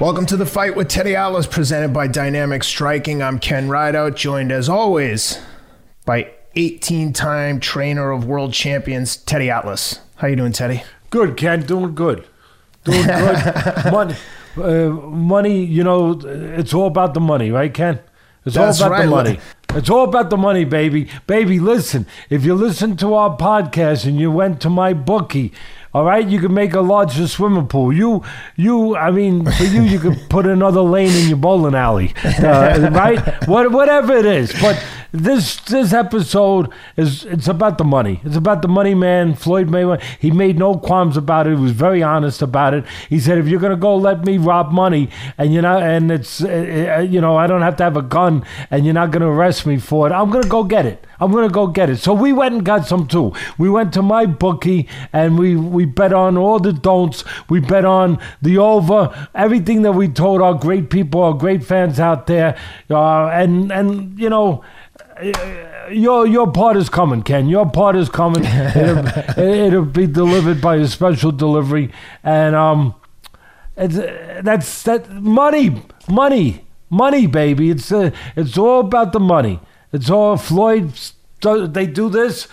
Welcome to the fight with Teddy Atlas, presented by Dynamic Striking. I'm Ken Rideout, joined as always by 18-time trainer of world champions Teddy Atlas. How you doing, Teddy? Good, Ken. Doing good. Doing good. money, uh, money. You know, it's all about the money, right, Ken? It's That's all about right. the money. It's all about the money, baby. Baby, listen. If you listen to our podcast and you went to MyBookie, all right, you can make a larger swimming pool. You, you. I mean, for you, you could put another lane in your bowling alley, uh, right? What, whatever it is. But this this episode is it's about the money. It's about the money, man. Floyd Mayweather. He made no qualms about it. He was very honest about it. He said, if you're gonna go let me rob money, and you know, and it's uh, uh, you know, I don't have to have a gun, and you're not gonna arrest me for it. I'm gonna go get it. I'm gonna go get it. So we went and got some too. We went to MyBookie and we we bet on all the don'ts. We bet on the over. Everything that we told our great people, our great fans out there, uh, and and you know. Your your part is coming, Ken. Your part is coming. It'll, it'll be delivered by a special delivery, and um, it's, that's that money, money, money, baby. It's uh, it's all about the money. It's all Floyd. They do this.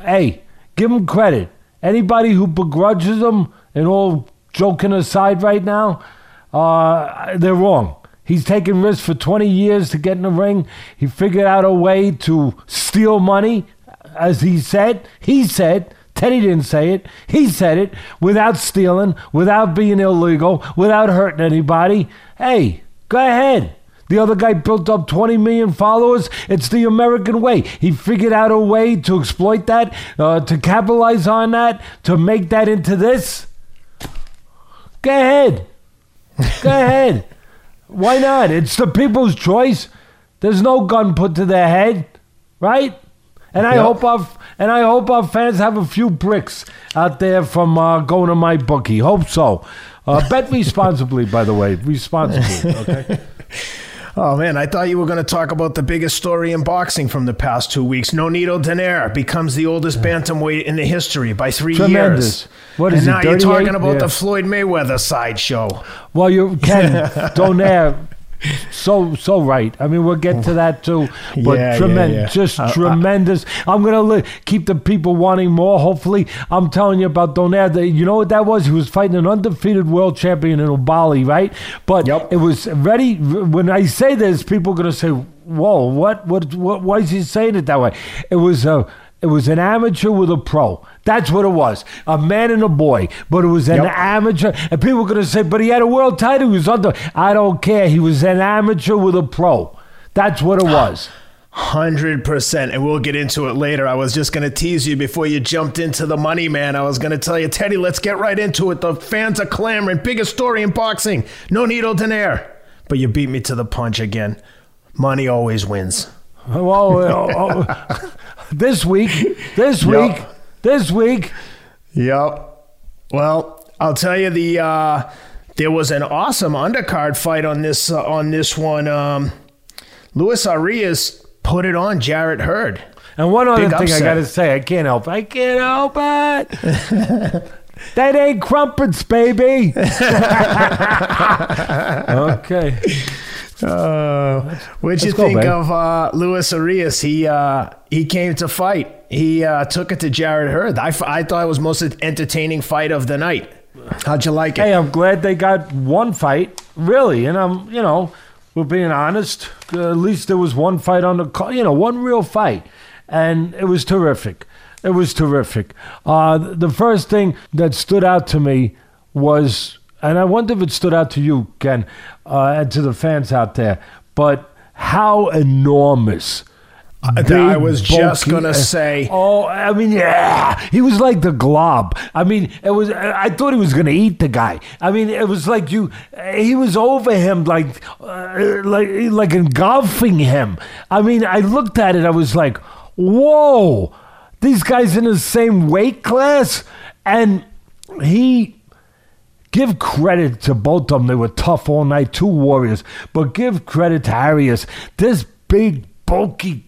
Hey, give them credit. Anybody who begrudges them, and all joking aside, right now, uh, they're wrong. He's taken risks for 20 years to get in the ring. He figured out a way to steal money, as he said. He said. Teddy didn't say it. He said it without stealing, without being illegal, without hurting anybody. Hey, go ahead. The other guy built up 20 million followers. It's the American way. He figured out a way to exploit that, uh, to capitalize on that, to make that into this. Go ahead. Go ahead. Why not? It's the people's choice. There's no gun put to their head, right? And I Yep. hope our and I hope our fans have a few bricks out there from uh, going to MyBookie. Hope so. Uh, bet responsibly, by the way, responsibly. Okay. Oh man, I thought you were going to talk about the biggest story in boxing from the past two weeks. Nonito Donaire becomes the oldest bantamweight in the history by three Tremendous. years. What is and he, now you're talking about Yeah. the Floyd Mayweather sideshow. Well, you can Donaire. So so right. I mean, we'll get to that too. But Yeah, yeah, tremendous, yeah. just Uh, uh, tremendous. I'm gonna li- keep the people wanting more. Hopefully, I'm telling you about Donaire. That you know what that was? He was fighting an undefeated world champion Oubaali, right? But Yep. it was ready. When I say this, people are gonna say, "Whoa, what? What? What? Why is he saying it that way?" It was a. It was an amateur with a pro. That's what it was. A man and a boy. But it was an Yep. amateur. And people are going to say, but he had a world title. He was under. I don't care. He was an amateur with a pro. That's what it was. Hundred percent, and we'll get into it later. I was just going to tease you before you jumped into the money, man. I was going to tell you, Teddy, let's get right into it. The fans are clamoring. Biggest story in boxing. Nonito Donaire. But you beat me to the punch again. Money always wins. Well, uh, oh, oh. This week, this Yep. week, this week. Yep. Well, I'll tell you the uh, there was an awesome undercard fight on this uh, on this one. Um, Luis Arias put it on Jarrett Hurd. And one other Big thing I got to say, I can't help. I can't help it. that ain't crumpets, baby. okay. Uh, what'd you Let's think of uh, Luis Arias? He uh, he came to fight. He uh, took it to Jarrett Hurd. I, f- I thought it was most entertaining fight of the night. How'd you like it? Hey, I'm glad they got one fight, really. And I'm, you know, we're being honest. Uh, at least there was one fight on the, call, you know, one real fight, and it was terrific. It was terrific. Uh, the first thing that stood out to me was, and I wonder if it stood out to you, Ken, uh, and to the fans out there, but how enormous. I big, was just gonna say. Oh, I mean, yeah, he was like the glob. I mean, it was. I thought he was gonna eat the guy. I mean, it was like you. He was over him, like, uh, like, like engulfing him. I mean, I looked at it. I was like, whoa, these guys in the same weight class, and he. Give credit to both of them. They were tough all night, two warriors. But give credit to Arias. This big, bulky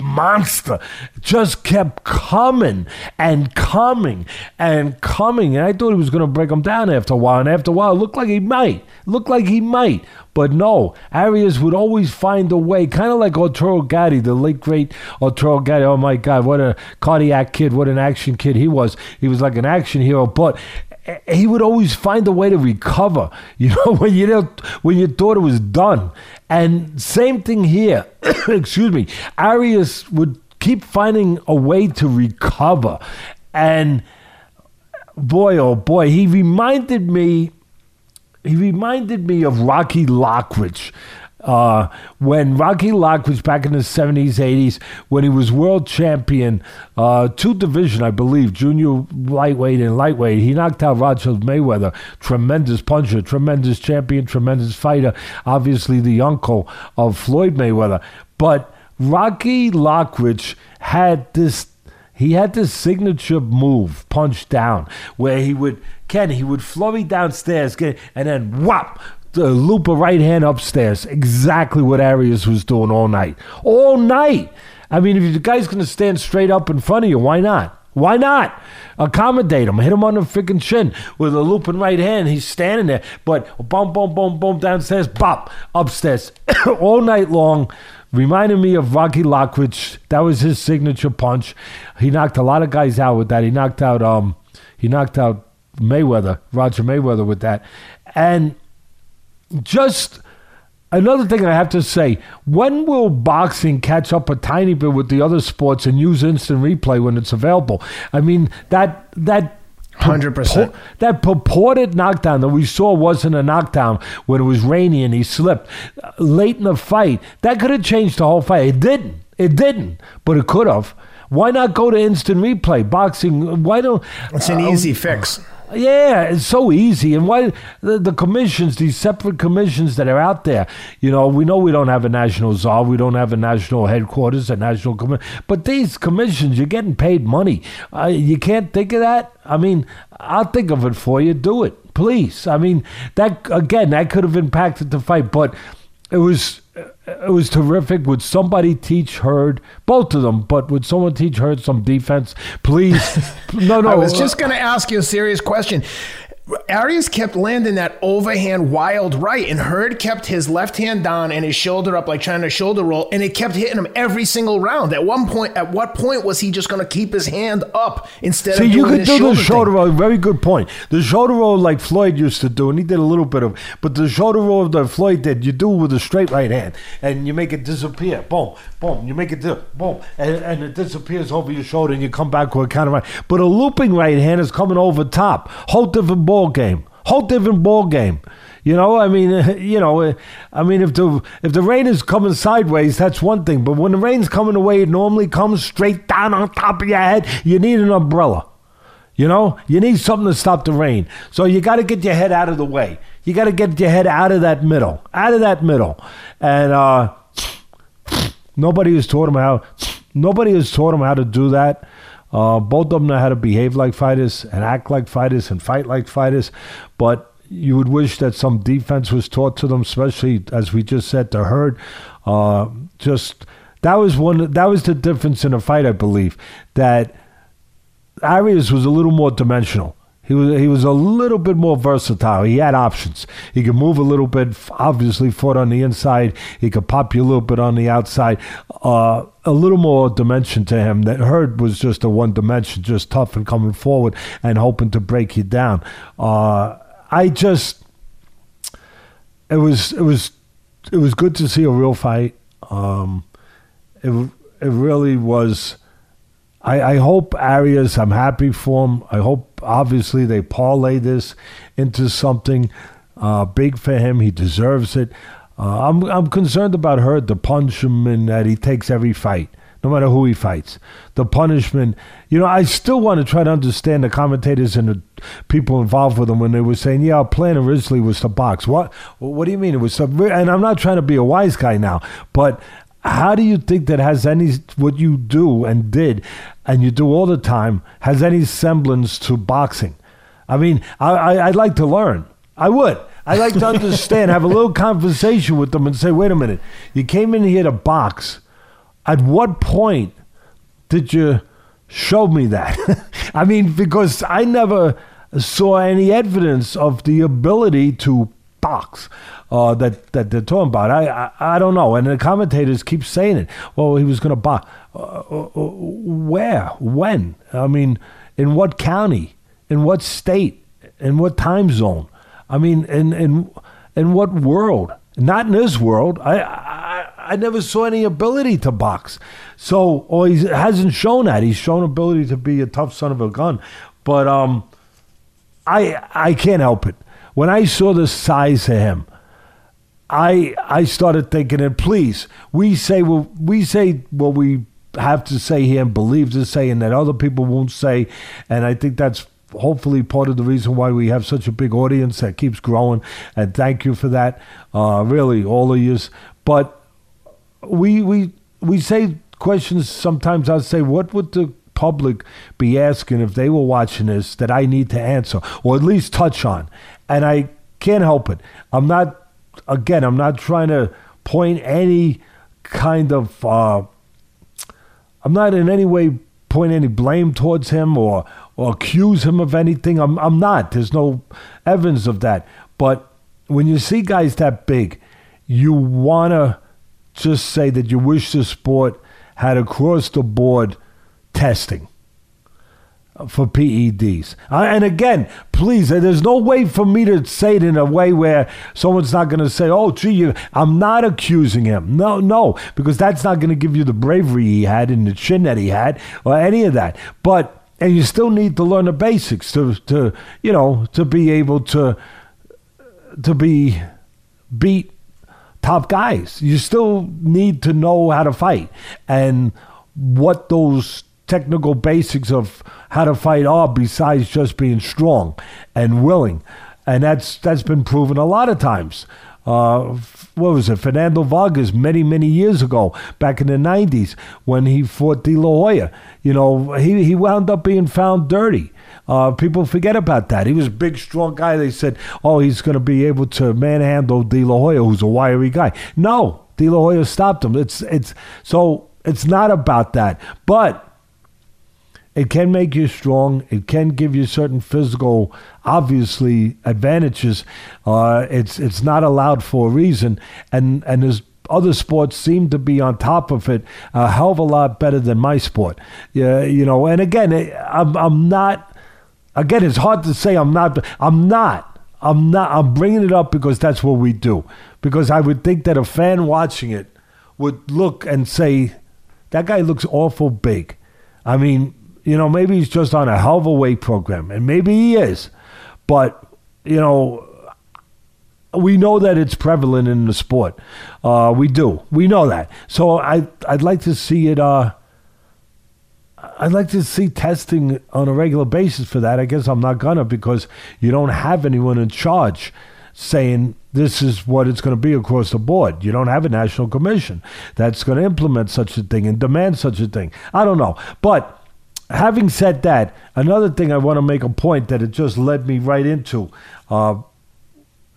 monster just kept coming and coming and coming. And I thought he was going to break him down after a while. And after a while, it looked like he might. Looked like he might. But no, Arias would always find a way, kind of like Arturo Gatti, the late great Arturo Gatti. Oh my God, what a cardiac kid, what an action kid he was. He was like an action hero. But he would always find a way to recover. You know, when you don't, when you thought it was done. And same thing here. Excuse me. Arias would keep finding a way to recover. And boy, oh boy, he reminded me. He reminded me of Rocky Lockridge. Uh, when Rocky Lock was back in the 70s, 80s, when he was world champion, uh, two division, I believe, junior lightweight and lightweight, he knocked out Roger Mayweather. Tremendous puncher, tremendous champion, tremendous fighter. Obviously, the uncle of Floyd Mayweather. But Rocky Lockridge had this he had this signature move, punch down, where he would, Ken, he would flurry downstairs, and then whop, the loop a right hand upstairs. Exactly what Arias was doing all night. All night. I mean, if the guy's going to stand straight up in front of you, why not? Why not? Accommodate him. Hit him on the freaking chin with a looping right hand. He's standing there. But boom, boom, boom, boom, downstairs, bop, upstairs. all night long. Reminded me of Rocky Lockridge. That was his signature punch. He knocked a lot of guys out with that. He knocked out um he knocked out Mayweather, Roger Mayweather with that. And just another thing I have to say when will boxing catch up a tiny bit with the other sports and use instant replay when it's available? I mean, that, that, Hundred percent. That purported knockdown that we saw wasn't a knockdown when it was rainy and he slipped late in the fight. That could have changed the whole fight. It didn't. It didn't, but it could have. Why not go to instant replay? Boxing. Why don't? It's an uh, easy fix. Yeah, it's so easy. And why the, the, commissions, these separate commissions that are out there, you know, we know we don't have a national czar, we don't have a national headquarters, a national commission, but these commissions, you're getting paid money. Uh, you can't think of that. I mean, I'll think of it for you. Do it, please. I mean, that again, that could have impacted the fight, but it was it was terrific. Would somebody teach Hurd, both of them, but would someone teach Hurd some defense, please? no, no. I was just going to ask you a serious question. Arias kept landing that overhand wild right, and Hurd kept his left hand down and his shoulder up, like trying to shoulder roll, and it kept hitting him every single round. At one point, at what point was he just going to keep his hand up instead See, of doing So you could do the shoulder thing? roll. Very good point. The shoulder roll, like Floyd used to do, and he did a little bit of, but the shoulder roll that Floyd did, you do with a straight right hand, and you make it disappear. Boom, boom. You make it do, boom, and, and it disappears over your shoulder, and you come back with a counter right. But a looping right hand is coming over top. Whole different ball game. Whole different ball game. You know, I mean, you know, I mean, if the if the rain is coming sideways, that's one thing. But when the rain's coming away, it normally comes straight down on top of your head. You need an umbrella. You know, you need something to stop the rain. So you got to get your head out of the way. You got to get your head out of that middle, out of that middle. And uh, nobody has taught him how. Nobody has taught him how to do that. Uh, both of them know how to behave like fighters and act like fighters and fight like fighters, but you would wish that some defense was taught to them, especially as we just said to Hurd. Uh, just that was one. That was the difference in a fight, I believe. That Arias was a little more dimensional. He was he was a little bit more versatile. He had options. He could move a little bit. Obviously, foot on the inside. He could pop you a little bit on the outside. Uh, a little more dimension to him. That Hurd was just a one dimension, just tough and coming forward and hoping to break you down. Uh, I just it was it was it was good to see a real fight. Um, it it really was I, I hope Arias, I'm happy for him. I hope, obviously, they parlay this into something uh, big for him. He deserves it. Uh, I'm, I'm concerned about Hurd, the punishment that he takes every fight, no matter who he fights. The punishment, you know, I still want to try to understand the commentators and the people involved with him when they were saying, yeah, our plan originally was to box. What, what do you mean? It was, some, and I'm not trying to be a wise guy now, but how do you think that has any what you do and did and you do all the time has any semblance to boxing? I mean, I, I, would like to learn. I would. I'd like to understand, have a little conversation with them and say, wait a minute, you came in here to box. at what point did you show me that? I mean, because I never saw any evidence of the ability to box uh, that that they're talking about. I, I, I don't know, and the commentators keep saying it. Well, he was going to box. Uh, uh, uh, where? When? I mean, in what county? In what state? In what time zone? I mean, in in in what world? Not in this world. I, I I never saw any ability to box. So, or he hasn't shown that. He's shown ability to be a tough son of a gun. But um, I I can't help it. When I saw the size of him, I I started thinking, and please, we say well, we say what we have to say here and believe to say, and that other people won't say, and I think that's hopefully part of the reason why we have such a big audience that keeps growing. And thank you for that, uh, really, all of you. But we we we say questions sometimes. I say, what would the public be asking if they were watching this that I need to answer or at least touch on? And I can't help it. I'm not. Again, I'm not trying to point any kind of. Uh, I'm not in any way point any blame towards him or or accuse him of anything. I'm I'm not. There's no evidence of that. But when you see guys that big, you wanna just say that you wish the sport had across the board testing for PEDs. Uh, and again, please, there's no way for me to say it in a way where someone's not going to say, "Oh, gee, you, I'm not accusing him." No, no, because that's not going to give you the bravery he had and the chin that he had or any of that. But and you still need to learn the basics to to you know to be able to to be beat top guys. You still need to know how to fight and what those technical basics of how to fight are besides just being strong and willing. And that's that's been proven a lot of times. Uh, what was it? Fernando Vargas many, many years ago, back in the 90s, when he fought De La Hoya. You know, he, he wound up being found dirty. Uh, people forget about that. He was a big, strong guy. They said, oh, he's going to be able to manhandle De La Hoya, who's a wiry guy. No, De La Hoya stopped him. It's, it's, so it's not about that. But it can make you strong. It can give you certain physical, obviously, advantages. Uh, it's it's not allowed for a reason, and and there's other sports seem to be on top of it a hell of a lot better than my sport. Yeah, you know. And again, I'm I'm not. Again, it's hard to say I'm not. I'm not. I'm not. I'm bringing it up because that's what we do. Because I would think that a fan watching it would look and say, "That guy looks awful big." I mean, you know, maybe he's just on a hell of a weight program, and maybe he is. But, you know, we know that it's prevalent in the sport. Uh, we do. We know that. So I, I'd like to see it. Uh, I'd like to see testing on a regular basis for that. I guess I'm not gonna because you don't have anyone in charge saying this is what it's going to be across the board. You don't have a national commission that's going to implement such a thing and demand such a thing. I don't know, but having said that, another thing I want to make a point that it just led me right into uh,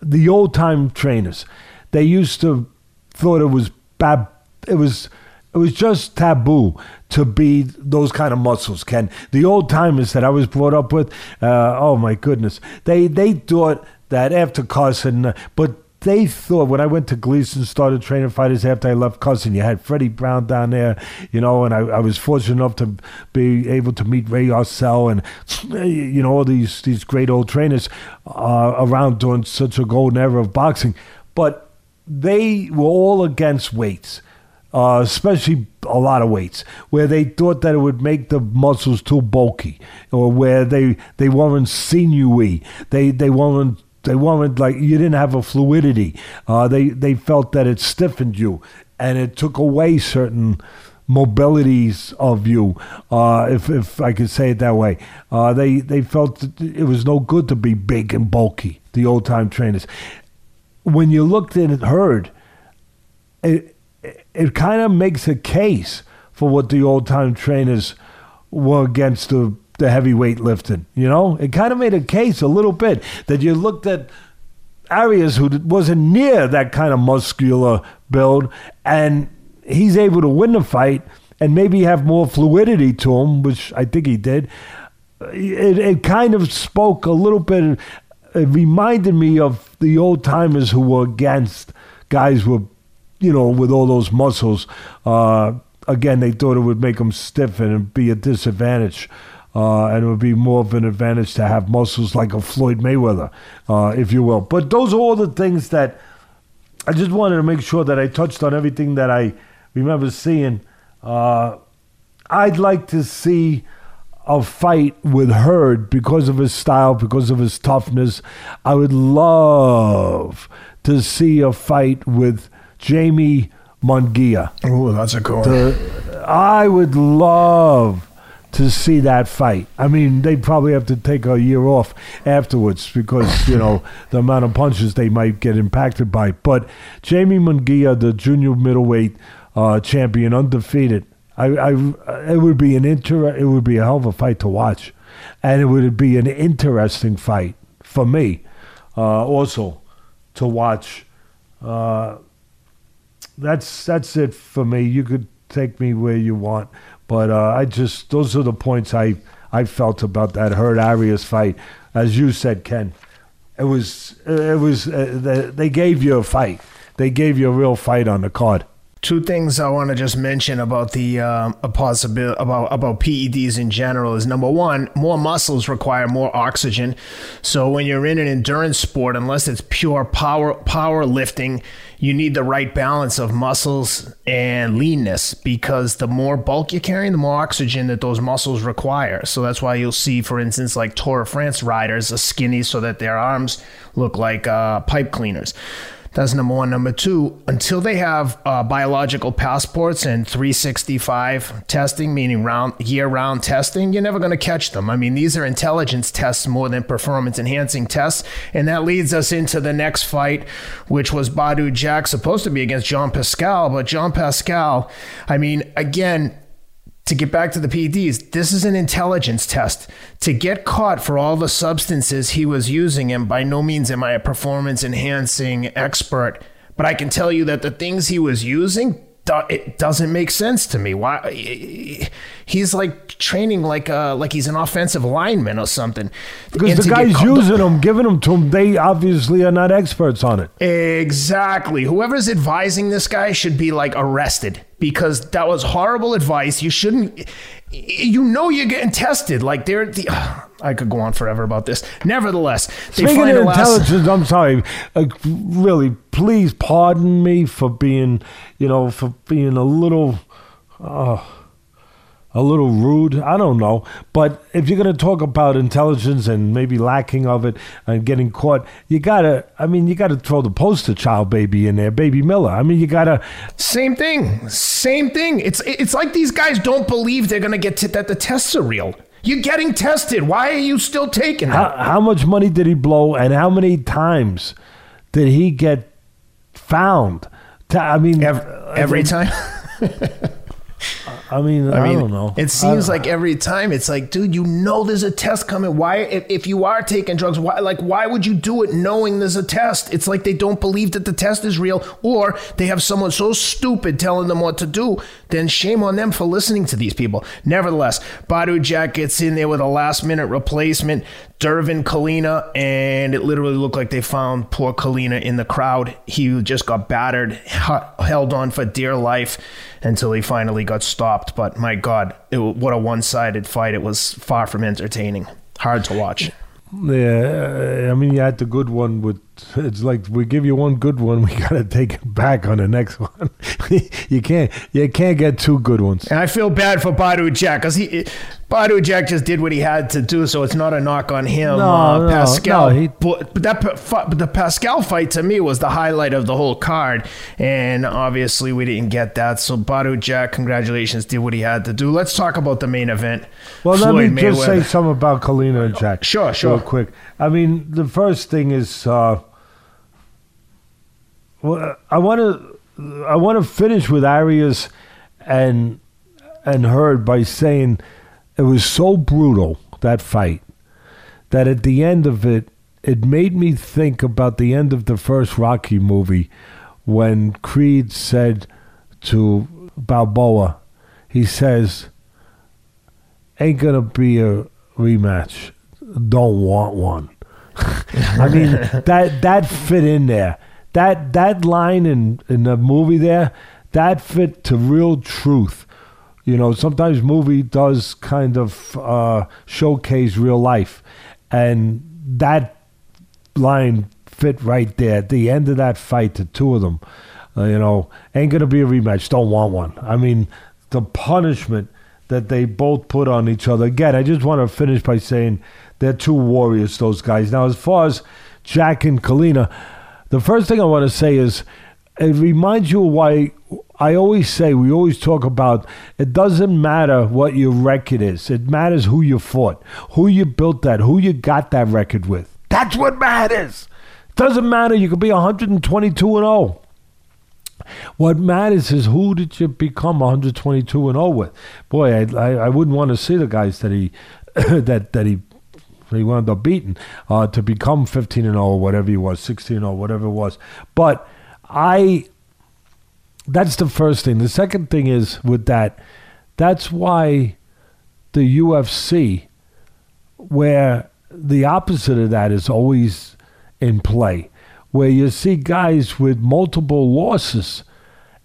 the old time trainers. They used to thought it was bad. It was it was just taboo to be those kind of muscles. Ken, the old timers that I was brought up with, uh, oh my goodness, they they thought that after Carson, but they thought when I went to Gleason, started training fighters after I left Carson, you had Freddie Brown down there, you know, and I, I was fortunate enough to be able to meet Ray Arcel and, you know, all these, these great old trainers uh, around during such a golden era of boxing. But they were all against weights. Uh, especially a lot of weights, where they thought that it would make the muscles too bulky, or where they they weren't sinewy, they they weren't they wanted like you didn't have a fluidity. Uh, they they felt that it stiffened you and it took away certain mobilities of you, uh, if if I could say it that way. Uh, they they felt it was no good to be big and bulky. The old time trainers. When you looked and Hurd, it it, it kind of makes a case for what the old time trainers were against the the heavyweight lifting. You know, it kind of made a case a little bit that you looked at Arias who wasn't near that kind of muscular build, and he's able to win the fight and maybe have more fluidity to him, which I think he did. It, it kind of spoke a little bit. It reminded me of the old timers who were against guys with, you know, with all those muscles. Uh, again, they thought it would make them stiff and be a disadvantage. Uh, and it would be more of an advantage to have muscles like a Floyd Mayweather, uh, if you will. But those are all the things that I just wanted to make sure that I touched on everything that I remember seeing. Uh, I'd like to see a fight with Hurd because of his style, because of his toughness. I would love to see a fight with Jaime Munguia. Oh, that's a cool. The, I would love to see that fight. I mean, they probably have to take a year off afterwards because you know the amount of punches they might get impacted by. But Jaime Munguia, the junior middleweight uh, champion, undefeated. I, I, it would be an inter. It would be a hell of a fight to watch, and it would be an interesting fight for me, uh, also, to watch. Uh, that's that's it for me. You could take me where you want, but uh, I just those are the points I I felt about that Hurd Arias fight. As you said, Ken, it was it was uh, they gave you a fight. They gave you a real fight on the card. Two things I want to just mention about the um, a possibility about about PEDs in general is number one, more muscles require more oxygen. So when you're in an endurance sport, unless it's pure power power lifting, you need the right balance of muscles and leanness because the more bulk you're carrying, the more oxygen that those muscles require. So that's why you'll see, for instance, like Tour de France riders are skinny so that their arms look like uh, pipe cleaners. That's number one. Number two, until they have uh, biological passports and 365 testing, meaning round year round testing, you're never going to catch them. I mean, these are intelligence tests more than performance enhancing tests. And that leads us into the next fight, which was Badou Jack, supposed to be against Jean Pascal. But Jean Pascal, I mean, again, to get back to the PEDs, this is an intelligence test. To get caught for all the substances he was using, and by no means am I a performance enhancing expert, but I can tell you that the things he was using it doesn't make sense to me. Why he's like training like uh like he's an offensive lineman or something. Because the guys using them, giving them to him, they obviously are not experts on it. Exactly. Whoever's advising this guy should be like arrested because that was horrible advice. You shouldn't. You know you're getting tested. Like they're the. Uh, I could go on forever about this. Nevertheless, they Speaking of intelligence, I'm sorry. Uh, really, please pardon me for being, you know, for being a little. Uh, a little rude. I don't know. But if you're going to talk about intelligence and maybe lacking of it and getting caught, you got to, I mean, you got to throw the poster child baby in there, baby Miller. I mean, you got to. Same thing. Same thing. It's, it's like these guys don't believe they're going to get t- that the tests are real. You're getting tested. Why are you still taking it? How, how much money did he blow and how many times did he get found? I mean, every, every time. I mean, I, I mean, don't know. It seems like every time it's like, dude, you know there's a test coming. Why, if, if you are taking drugs, why, like, why would you do it knowing there's a test? It's like they don't believe that the test is real, or they have someone so stupid telling them what to do. Then shame on them for listening to these people. Nevertheless, Badou Jack gets in there with a last minute replacement. Dervin Colina, and it literally looked like they found poor Colina in the crowd. He just got battered, held on for dear life until he finally got stopped. But my God, it, what a one sided fight. It was far from entertaining. Hard to watch. Yeah, I mean, you had the good one with. It's like we give you one good one, we gotta take it back on the next one. you can't, you can't get two good ones. And I feel bad for Badou Jack because he, Jack just did what he had to do, so it's not a knock on him. No, uh, no, Pascal, no, he... but, but that but the Pascal fight to me was the highlight of the whole card, and obviously we didn't get that. So Badou Jack, congratulations, did what he had to do. Let's talk about the main event. Well, Floyd let me Mayweather. just say something about Colina and Jack. Sure, sure. Real quick. I mean, the first thing is, uh, well, I want to, I want to finish with Arias and and Hurd by saying it was so brutal that fight that at the end of it, it made me think about the end of the first Rocky movie when Creed said to Balboa, he says, "Ain't gonna be a rematch. Don't want one." I mean that that fit in there. That that line in in the movie there, that fit to real truth. You know, sometimes movie does kind of uh, showcase real life, and that line fit right there at the end of that fight. The two of them, uh, you know, ain't gonna be a rematch. Don't want one. I mean, the punishment that they both put on each other. Again, I just want to finish by saying they're two warriors, those guys. Now, as far as Jack and Colina, the first thing I want to say is it reminds you why I always say, we always talk about it doesn't matter what your record is, it matters who you fought, who you built that, who you got that record with. That's what matters. Doesn't matter, you could be 122 and 0. What matters is who did you become 122 and 0 with. Boy, I, I, I wouldn't want to see the guys that he that that he he wound up beating uh, to become 15 and 0 or whatever he was, 16 and 0, whatever it was. But I, that's the first thing. The second thing is with that, that's why the UFC, where the opposite of that is always in play, where you see guys with multiple losses,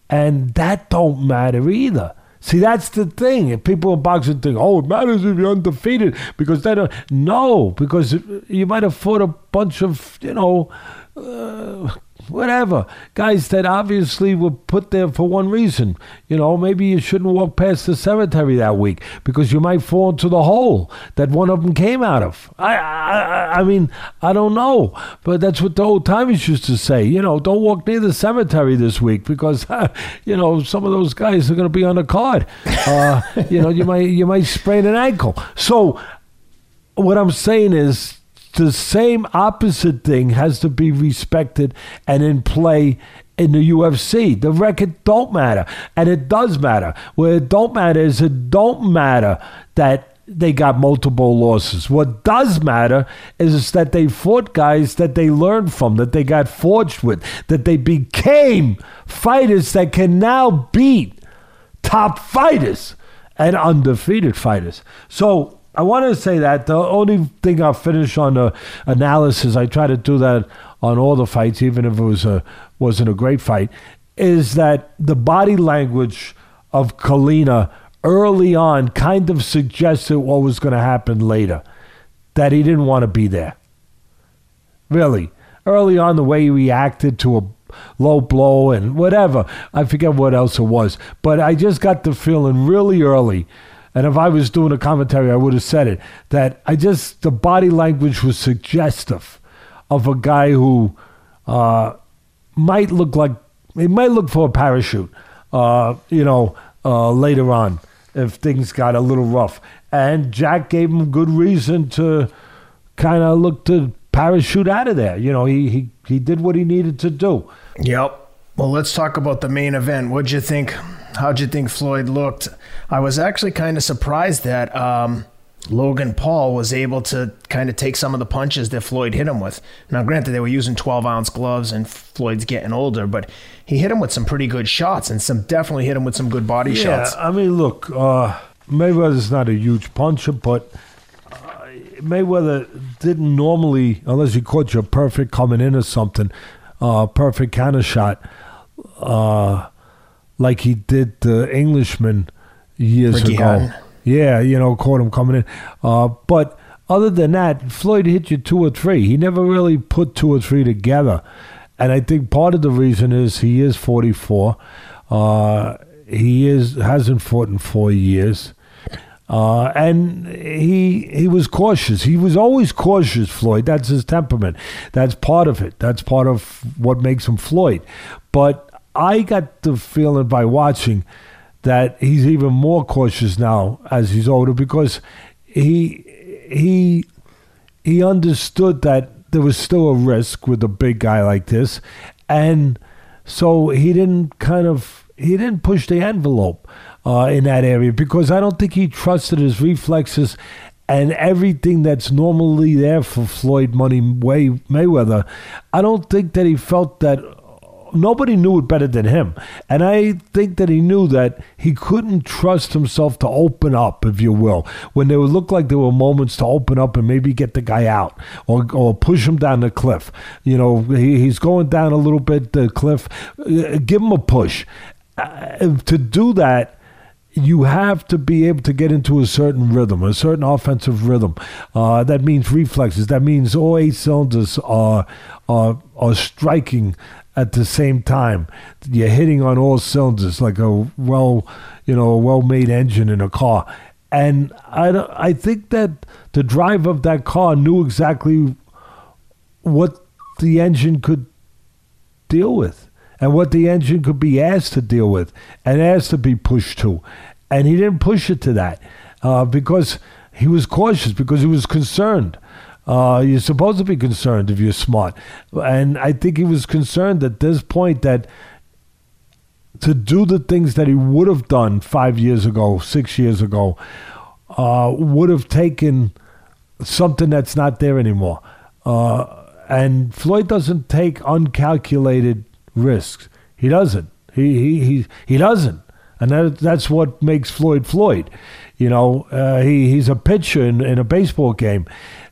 and that don't matter either. See, that's the thing. If people in boxing think, oh, it matters if you're undefeated because they don't. No, because you might have fought a bunch of, you know, uh, whatever. Guys that obviously were put there for one reason. You know, maybe you shouldn't walk past the cemetery that week because you might fall into the hole that one of them came out of. I, I, I mean, I don't know, but that's what the old timers used to say. You know, don't walk near the cemetery this week because, you know, some of those guys are going to be on the card. Uh, you know, you might you might sprain an ankle. So, what I'm saying is the same opposite thing has to be respected and in play in the UFC. The record don't matter, and it does matter. Where it don't matter is it don't matter that they got multiple losses. What does matter is that they fought guys that they learned from, that they got forged with, that they became fighters that can now beat top fighters and undefeated fighters. So I want to say that the only thing I'll finish on the analysis, I try to do that on all the fights, even if it was a wasn't a great fight, is that the body language of Colina early on kind of suggested what was going to happen later, that he didn't want to be there. Really, early on, the way he reacted to a low blow and whatever, I forget what else it was, but I just got the feeling really early and if I was doing a commentary, I would have said it that I just the body language was suggestive of a guy who uh, might look like he might look for a parachute, uh, you know, uh, later on if things got a little rough. And Jack gave him good reason to kind of look to parachute out of there. You know, he, he he did what he needed to do. Yep. Well, let's talk about the main event. What'd you think? How'd you think Floyd looked? I was actually kind of surprised that um, Logan Paul was able to kind of take some of the punches that Floyd hit him with. Now, granted, they were using 12 ounce gloves and Floyd's getting older, but he hit him with some pretty good shots and some definitely hit him with some good body yeah, shots. I mean, look, uh, Mayweather's not a huge puncher, but uh, Mayweather didn't normally, unless he caught you perfect coming in or something, uh, perfect counter shot. Uh, like he did the Englishman years Ricky ago. Hatton. Yeah, you know, caught him coming in. Uh, but other than that, Floyd hit you two or three. He never really put two or three together. And I think part of the reason is he is 44. Uh, he is hasn't fought in four years. Uh, and he he was cautious. He was always cautious, Floyd. That's his temperament. That's part of it. That's part of what makes him Floyd. But I got the feeling by watching that he's even more cautious now as he's older because he he he understood that there was still a risk with a big guy like this, and so he didn't kind of he didn't push the envelope uh, in that area because I don't think he trusted his reflexes and everything that's normally there for Floyd Money Mayweather. I don't think that he felt that nobody knew it better than him. And I think that he knew that he couldn't trust himself to open up, if you will, when there would look like there were moments to open up and maybe get the guy out or, or push him down the cliff. You know, he, he's going down a little bit, the cliff. Uh, give him a push. Uh, to do that, you have to be able to get into a certain rhythm, a certain offensive rhythm. Uh, that means reflexes. That means all eight cylinders are are are striking at the same time. You're hitting on all cylinders like a well, you know, a well-made engine in a car. And I, I think that the driver of that car knew exactly what the engine could deal with and what the engine could be asked to deal with and asked to be pushed to. And he didn't push it to that uh, because he was cautious, because he was concerned. Uh, you're supposed to be concerned if you're smart. And I think he was concerned at this point that to do the things that he would have done five years ago, six years ago, uh, would have taken something that's not there anymore. Uh, and Floyd doesn't take uncalculated risks. He doesn't. He he he, he doesn't. And that, that's what makes Floyd Floyd. You know, uh, he, he's a pitcher in, in a baseball game.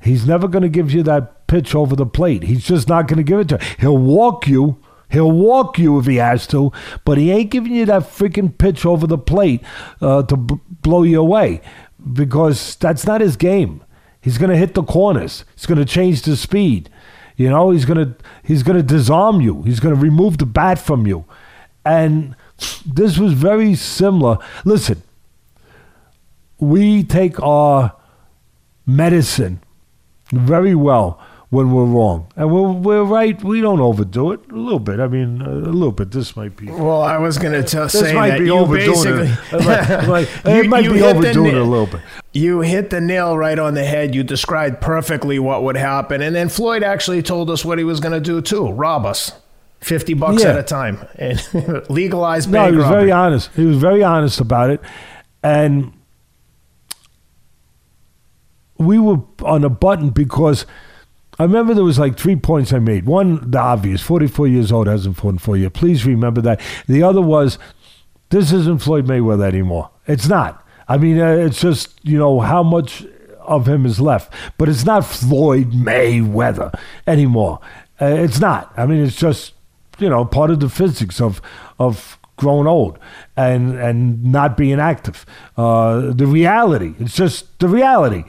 He's never going to give you that pitch over the plate. He's just not going to give it to you. He'll walk you. He'll walk you if he has to, but he ain't giving you that freaking pitch over the plate uh, to b- blow you away because that's not his game. He's going to hit the corners. He's going to change the speed. You know, he's going to he's going to disarm you. He's going to remove the bat from you. And this was very similar. Listen, we take our medicine very well when we're wrong. And we're, we're right. We don't overdo it. A little bit. I mean, a little bit. This might be. Well, I was going to say might that be you overdoing basically. it. Like, You- it might be overdoing na- it a little bit. You hit the nail right on the head. You described perfectly what would happen. And then Floyd actually told us what he was going to do too rob us. 50 bucks Yeah. at a time and legalize No, bank he was robbery. very honest. He was very honest about it, and we were on a button because I remember there was like three points I made. One, the obvious: forty-four years old hasn't fought in four years. Please remember that. The other was, this isn't Floyd Mayweather anymore. It's not. I mean, uh, it's just you know how much of him is left, but it's not Floyd Mayweather anymore. Uh, it's not. I mean, it's just you know part of the physics of of grown old and and not being active. Uh, the reality. It's just the reality.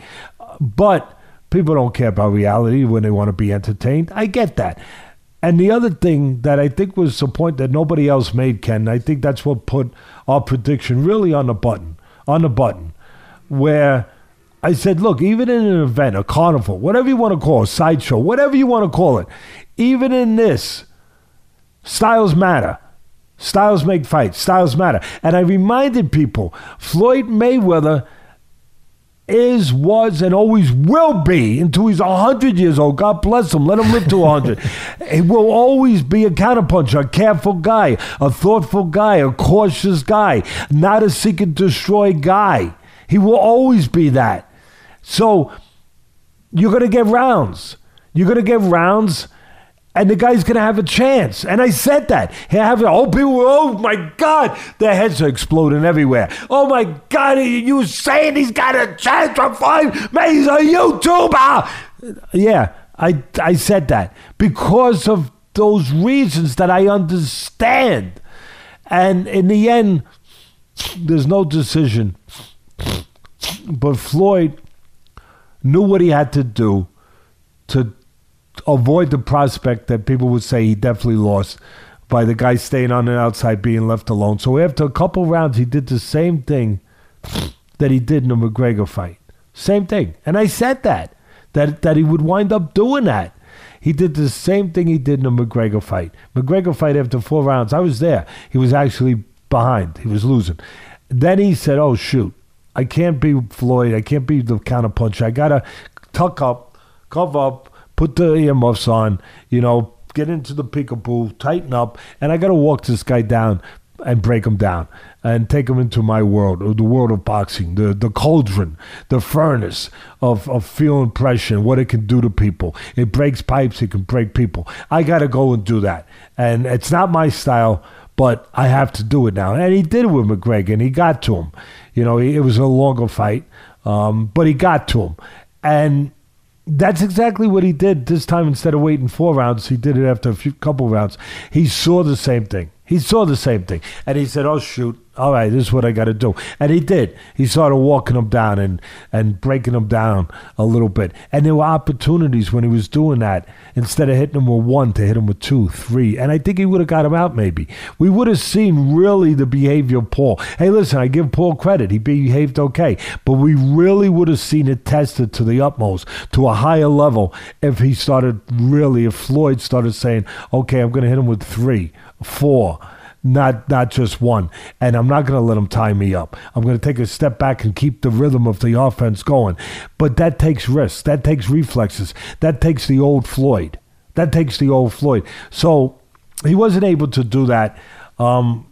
But people don't care about reality when they want to be entertained. I get that. And the other thing that I think was the point that nobody else made, Ken, I think that's what put our prediction really on the button, on the button, where I said, look, even in an event, a carnival, whatever you want to call it, sideshow, whatever you want to call it, even in this, styles matter. Styles make fights. Styles matter. And I reminded people, Floyd Mayweather is, was, and always will be until he's 100 years old. God bless him. Let him live to 100. he will always be a counterpuncher, a careful guy, a thoughtful guy, a cautious guy, not a seek and destroy guy. He will always be that. So you're going to get rounds. You're going to get rounds and the guy's going to have a chance. And I said that. He have oh people, oh my God, their heads are exploding everywhere. Oh my God, you saying he's got a chance to fight? Man, he's a YouTuber. Yeah, I I said that because of those reasons that I understand. And in the end, there's no decision. But Floyd knew what he had to do to avoid the prospect that people would say he definitely lost by the guy staying on the outside being left alone. So after a couple rounds, he did the same thing that he did in the McGregor fight. Same thing. And I said that, that, that he would wind up doing that. He did the same thing he did in the McGregor fight. McGregor fight after four rounds, I was there. He was actually behind. He was losing. Then he said, "Oh shoot, I can't be Floyd. I can't be the counterpuncher. I gotta tuck up, cover up, put the earmuffs on. You know, get into the peekaboo, tighten up, and I gotta walk this guy down." and break him down and take him into my world, or the world of boxing, the the cauldron, the furnace of of feeling pressure and what it can do to people. It breaks pipes, it can break people. I got to go and do that, and it's not my style, but I have to do it now. And he did it with McGregor, and he got to him. You know, it was a longer fight, um, but he got to him, and that's exactly what he did this time. Instead of waiting four rounds, he did it after a few couple rounds. He saw the same thing. He saw the same thing, and he said, "Oh shoot, all right, this is what I got to do. And he did. He started walking them down and, and breaking them down a little bit. And there were opportunities when he was doing that, instead of hitting him with one, to hit him with two, three. And I think he would have got him out maybe. We would have seen really the behavior of Paul. Hey, listen, I give Paul credit. He behaved okay. But we really would have seen it tested to the utmost, to a higher level, if he started really, if Floyd started saying, okay, I'm going to hit him with three, four not not just one. And I'm not going to let them tie me up. I'm going to take a step back and keep the rhythm of the offense going. But that takes risks. That takes reflexes. That takes the old Floyd. That takes the old Floyd. So he wasn't able to do that. Um,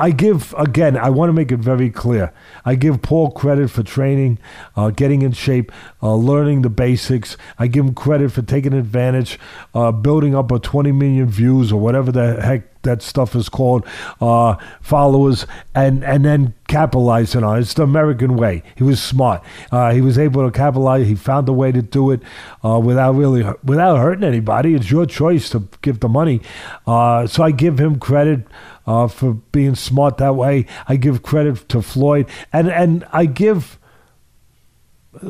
I give again. I want to make it very clear. I give Paul credit for training, uh, getting in shape, uh, learning the basics. I give him credit for taking advantage, uh, building up a 20 million views or whatever the heck that stuff is called, uh, followers, and and then capitalizing on it. It's the American way. He was smart. Uh, he was able to capitalize. He found a way to do it uh, without really without hurting anybody. It's your choice to give the money. so I give him credit uh, for being smart that way. I give credit to Floyd, and and I give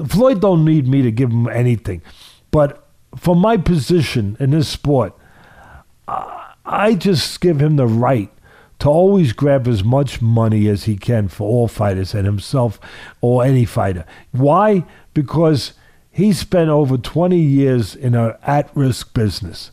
Floyd don't need me to give him anything, but for my position in this sport, I just give him the right to always grab as much money as he can for all fighters and himself or any fighter. Why? Because he spent over 20 years in an at risk business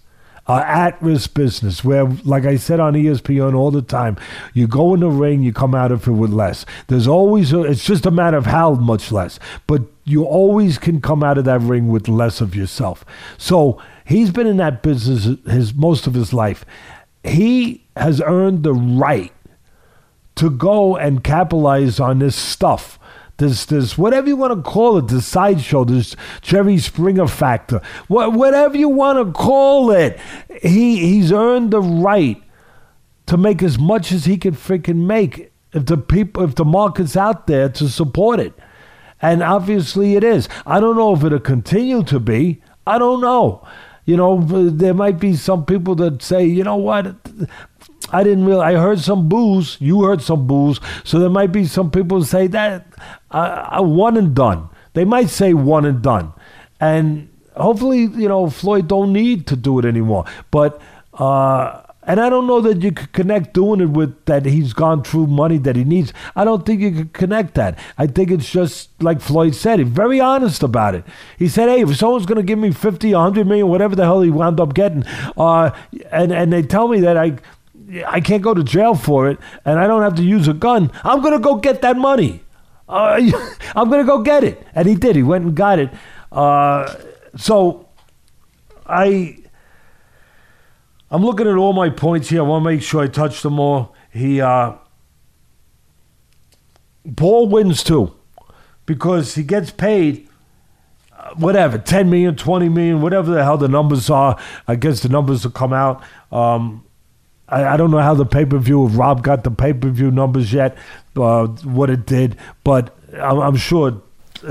uh, at risk business where, like I said on ESPN all the time, you go in the ring, you come out of it with less. There's always, a, it's just a matter of how much less, but you always can come out of that ring with less of yourself. So he's been in that business his most of his life. He has earned the right to go and capitalize on this stuff there's there's whatever you want to call it, the sideshow, this Jerry Springer factor, what, whatever you want to call it. He he's earned the right to make as much as he can freaking make if the people if the market's out there to support it. And obviously it is. I don't know if it'll continue to be. I don't know. You know, there might be some people that say, you know what, I didn't really. I heard some boos. You heard some boos. So there might be some people say that uh, one and done. They might say one and done, and hopefully, you know, Floyd don't need to do it anymore. But uh, and I don't know that you could connect doing it with that he's gone through money that he needs. I don't think you could connect that. I think it's just like Floyd said. He's very honest about it. He said, "Hey, if someone's going to give me fifty, a hundred million, whatever the hell he wound up getting, uh, and and they tell me that I." I can't go to jail for it, and I don't have to use a gun. I'm gonna go get that money. Uh, I'm gonna go get it, and he did. He went and got it. Uh, so I, I'm looking at all my points here. I want to make sure I touch them all. He, uh, Paul wins too, because he gets paid uh, whatever 10 million 20 million whatever the hell the numbers are i guess the numbers will come out um, I, I don't know how the pay per view, if Rob got the pay per view numbers yet, uh, what it did, but I'm, I'm sure.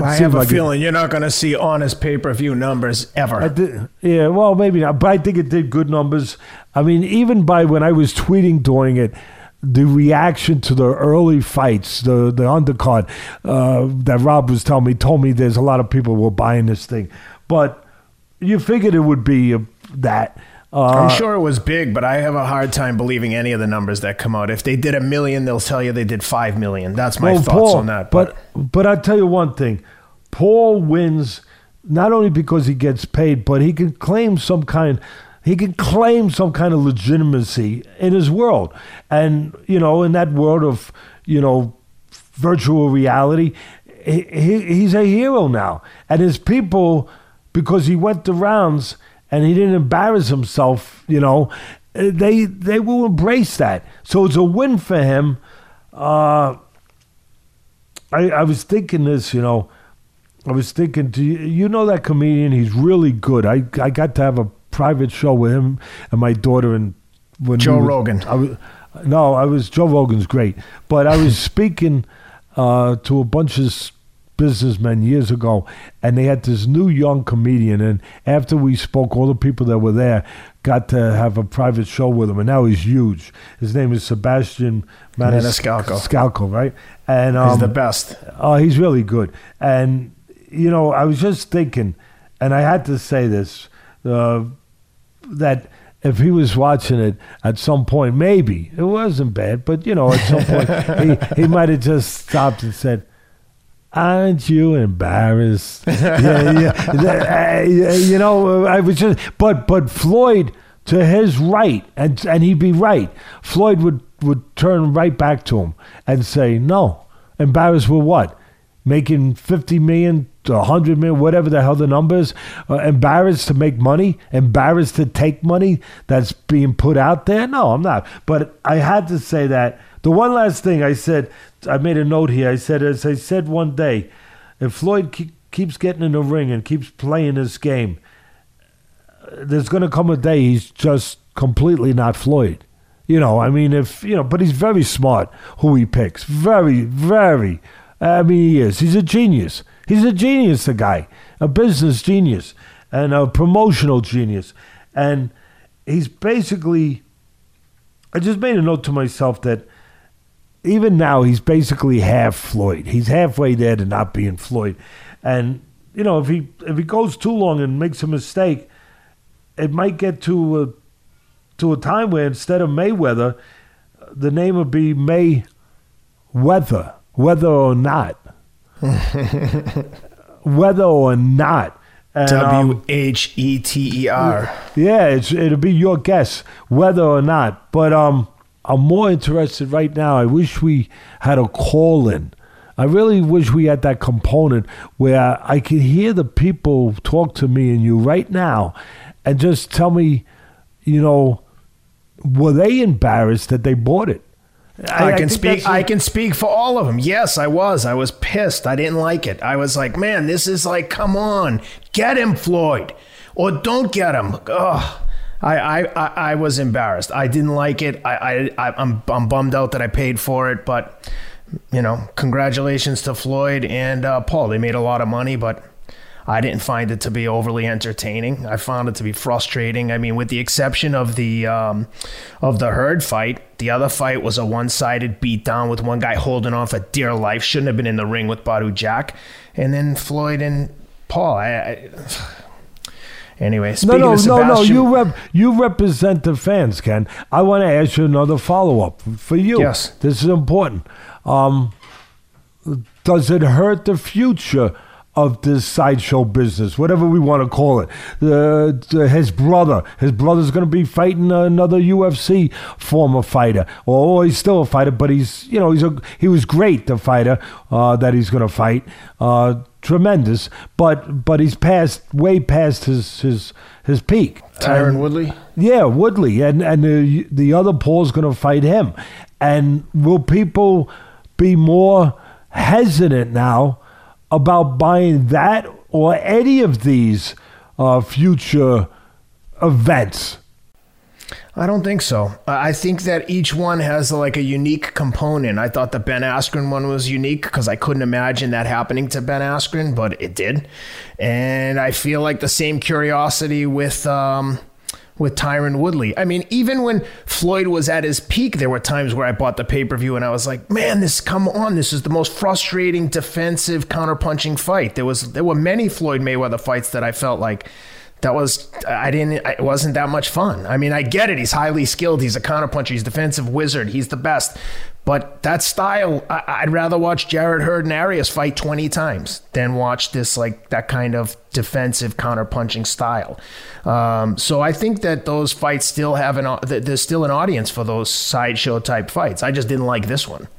I have a like feeling it, you're not going to see honest pay per view numbers ever. Did, yeah, well, maybe not, but I think it did good numbers. I mean, even by when I was tweeting during it, the reaction to the early fights, the the undercard uh, that Rob was telling me, told me there's a lot of people were buying this thing, but you figured it would be that. Uh, I'm sure it was big, but I have a hard time believing any of the numbers that come out. If they did a million, they'll tell you they did five million. That's my well, thoughts Paul, on that. But but, but I'll tell you one thing: Paul wins not only because he gets paid, but he can claim some kind. He can claim some kind of legitimacy in his world, and you know, in that world of you know virtual reality, he, he, he's a hero now, and his people because he went the rounds and he didn't embarrass himself, you know, uh, they they will embrace that. So it's a win for him. Uh, I I was thinking this, you know. I was thinking, do you, you know that comedian? He's really good. I I got to have a private show with him and my daughter and when Joe we were- Rogan. I was, no, I was Joe Rogan's great, but I was speaking uh, to a bunch of businessmen years ago, and they had this new young comedian. And after we spoke, all the people that were there got to have a private show with him, and now he's huge. His name is Sebastian Manis- Maniscalco. Right? And um, He's the best. Oh, he's really good. And you know, I was just thinking, and I had to say this, uh, that if he was watching it at some point, maybe it wasn't bad, but you know, at some point he he might have just stopped and said. Aren't you embarrassed? yeah, yeah. Uh, You know, I was just, but but Floyd, to his right, and and he'd be right. Floyd would would turn right back to him and say, "No, embarrassed with what? Making fifty million to a hundred million, whatever the hell the numbers. Uh, embarrassed to make money, embarrassed to take money that's being put out there. No, I'm not. But I had to say that. The one last thing I said, I made a note here. I said, as I said one day, if Floyd ke- keeps getting in the ring and keeps playing this game, there's going to come a day he's just completely not Floyd. You know, I mean, if, you know, but he's very smart who he picks. Very, very. I mean, he is. He's a genius. He's a genius, the guy. A business genius and a promotional genius. And he's basically, I just made a note to myself that even now he's basically half Floyd. He's halfway there to not being Floyd. And, you know, if he if he goes too long and makes a mistake, it might get to a, to a time where instead of Mayweather, the name would be May Weather, whether or not. whether or not. Um, W H E T E R. yeah, it's, it'll be your guess whether or not. But um, I'm more interested right now. I wish we had a call in. I really wish we had that component where I could hear the people talk to me and you right now and just tell me, you know, were they embarrassed that they bought it? I, can think speak. I can speak for all of them. Yes, I was. I was pissed. I didn't like it. I was like, man, this is like, come on, get him, Floyd, or don't get him. Ugh. I, I, I, was embarrassed. I didn't like it. I, I, I'm, I'm bummed out that I paid for it. But, you know, congratulations to Floyd and uh, Paul. They made a lot of money, but I didn't find it to be overly entertaining. I found it to be frustrating. I mean, with the exception of the um, of the Hurd fight, the other fight was a one-sided beatdown with one guy holding on for dear life. Shouldn't have been in the ring with Badou Jack, and then Floyd and Paul. I, I, anyway, No, speaking no, of no, no. You rep, you represent the fans, Ken. I want to ask you another follow up for you. Yes. this is important. Um, does it hurt the future of this sideshow business, whatever we want to call it? The, the- his brother, his brother's going to be fighting another UFC former fighter, or he's still a fighter, but he's you know he's a he was great the fighter uh, that he's going to fight. Uh, tremendous, but but he's past way past his his his peak. Tyron And- Woodley. yeah, Woodley, and and the the other Paul's going to fight him. And will people be more hesitant now about buying that or any of these uh, future events? I don't think so. I think that each one has like a unique component. I thought the Ben Askren one was unique because I couldn't imagine that happening to Ben Askren, but it did. And I feel like the same curiosity with um, with Tyron Woodley. I mean, even when Floyd was at his peak, there were times where I bought the pay per view and I was like, "Man, this come on! This is the most frustrating defensive counterpunching fight." There was there were many Floyd Mayweather fights that I felt like that was I didn't it wasn't that much fun. I mean, I get it. He's highly skilled. He's a counterpuncher. He's defensive wizard. He's the best. But that style, I, I'd rather watch Jarrett Hurd and Arias fight 20 times than watch this like that kind of defensive counterpunching style. Um, so I think that those fights still have an there's still an audience for those sideshow type fights. I just didn't like this one.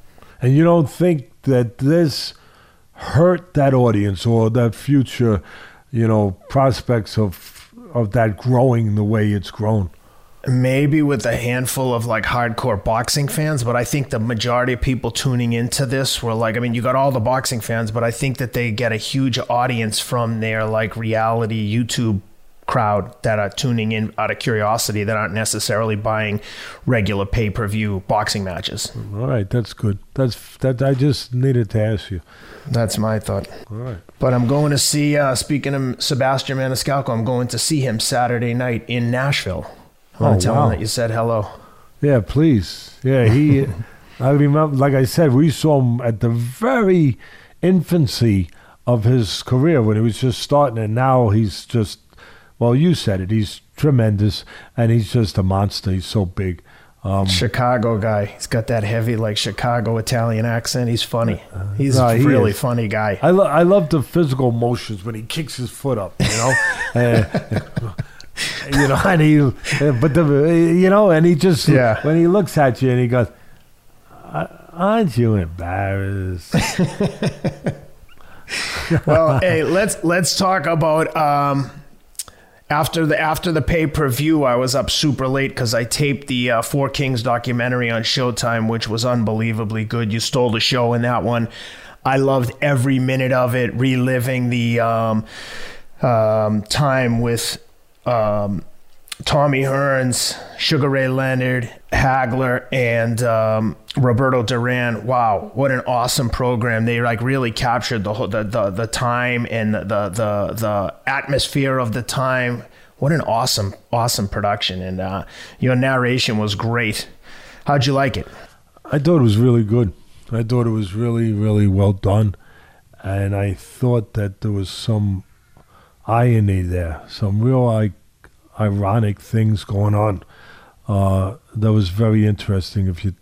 And you don't think that this hurt that audience or that future, you know, prospects of of that growing the way it's grown? maybe with a handful of like hardcore boxing fans, but I think the majority of people tuning into this were like, I mean, you got all the boxing fans, but I think that they get a huge audience from their like reality YouTube crowd that are tuning in out of curiosity that aren't necessarily buying regular pay-per-view boxing matches. All right, that's good. That's that. I just needed to ask you. That's my thought. All right. But I'm going to see. Uh, speaking of Sebastian Maniscalco, I'm going to see him Saturday night in Nashville. I want Oh, to tell wow. him that you said hello. Yeah, please. Yeah, he. I remember, like I said, we saw him at the very infancy of his career when he was just starting, and now he's just. Well, you said it. He's tremendous, and he's just a monster. He's so big. Um, Chicago guy. He's got that heavy, like Chicago Italian accent. He's funny. He's no, a really is. funny guy. I, lo- I love the physical motions when he kicks his foot up, you know. Uh, you know, and he, uh, but the, uh, you know, and he just, Yeah. when he looks at you and he goes, "Aren't you embarrassed?" well, hey, let's let's talk about um, after the after the pay per view. I was up super late because I taped the uh, Four Kings documentary on Showtime, which was unbelievably good. You stole the show in that one. I loved every minute of it, reliving the um, um, time with um, Tommy Hearns, Sugar Ray Leonard, Hagler, and um, Roberto Duran. Wow, what an awesome program! They like really captured the whole, the, the the time and the the the atmosphere of the time. What an awesome awesome production! And uh, your narration was great. How'd you like it? I thought it was really good. I thought it was really, really well done, and I thought that there was some irony there, some real like ironic things going on. Uh, that was very interesting if you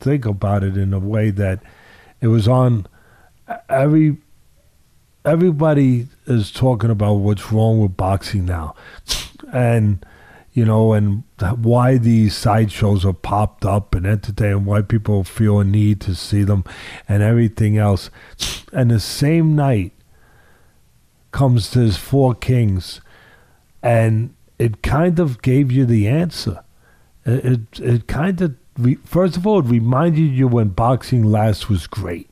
think about it in a way that it was on every everybody is talking about what's wrong with boxing now and you know and why these sideshows are popped up and entertaining why people feel a need to see them and everything else and the same night comes this four kings and it kind of gave you the answer. It it, it kind of re- first of all it reminded you when boxing last was great.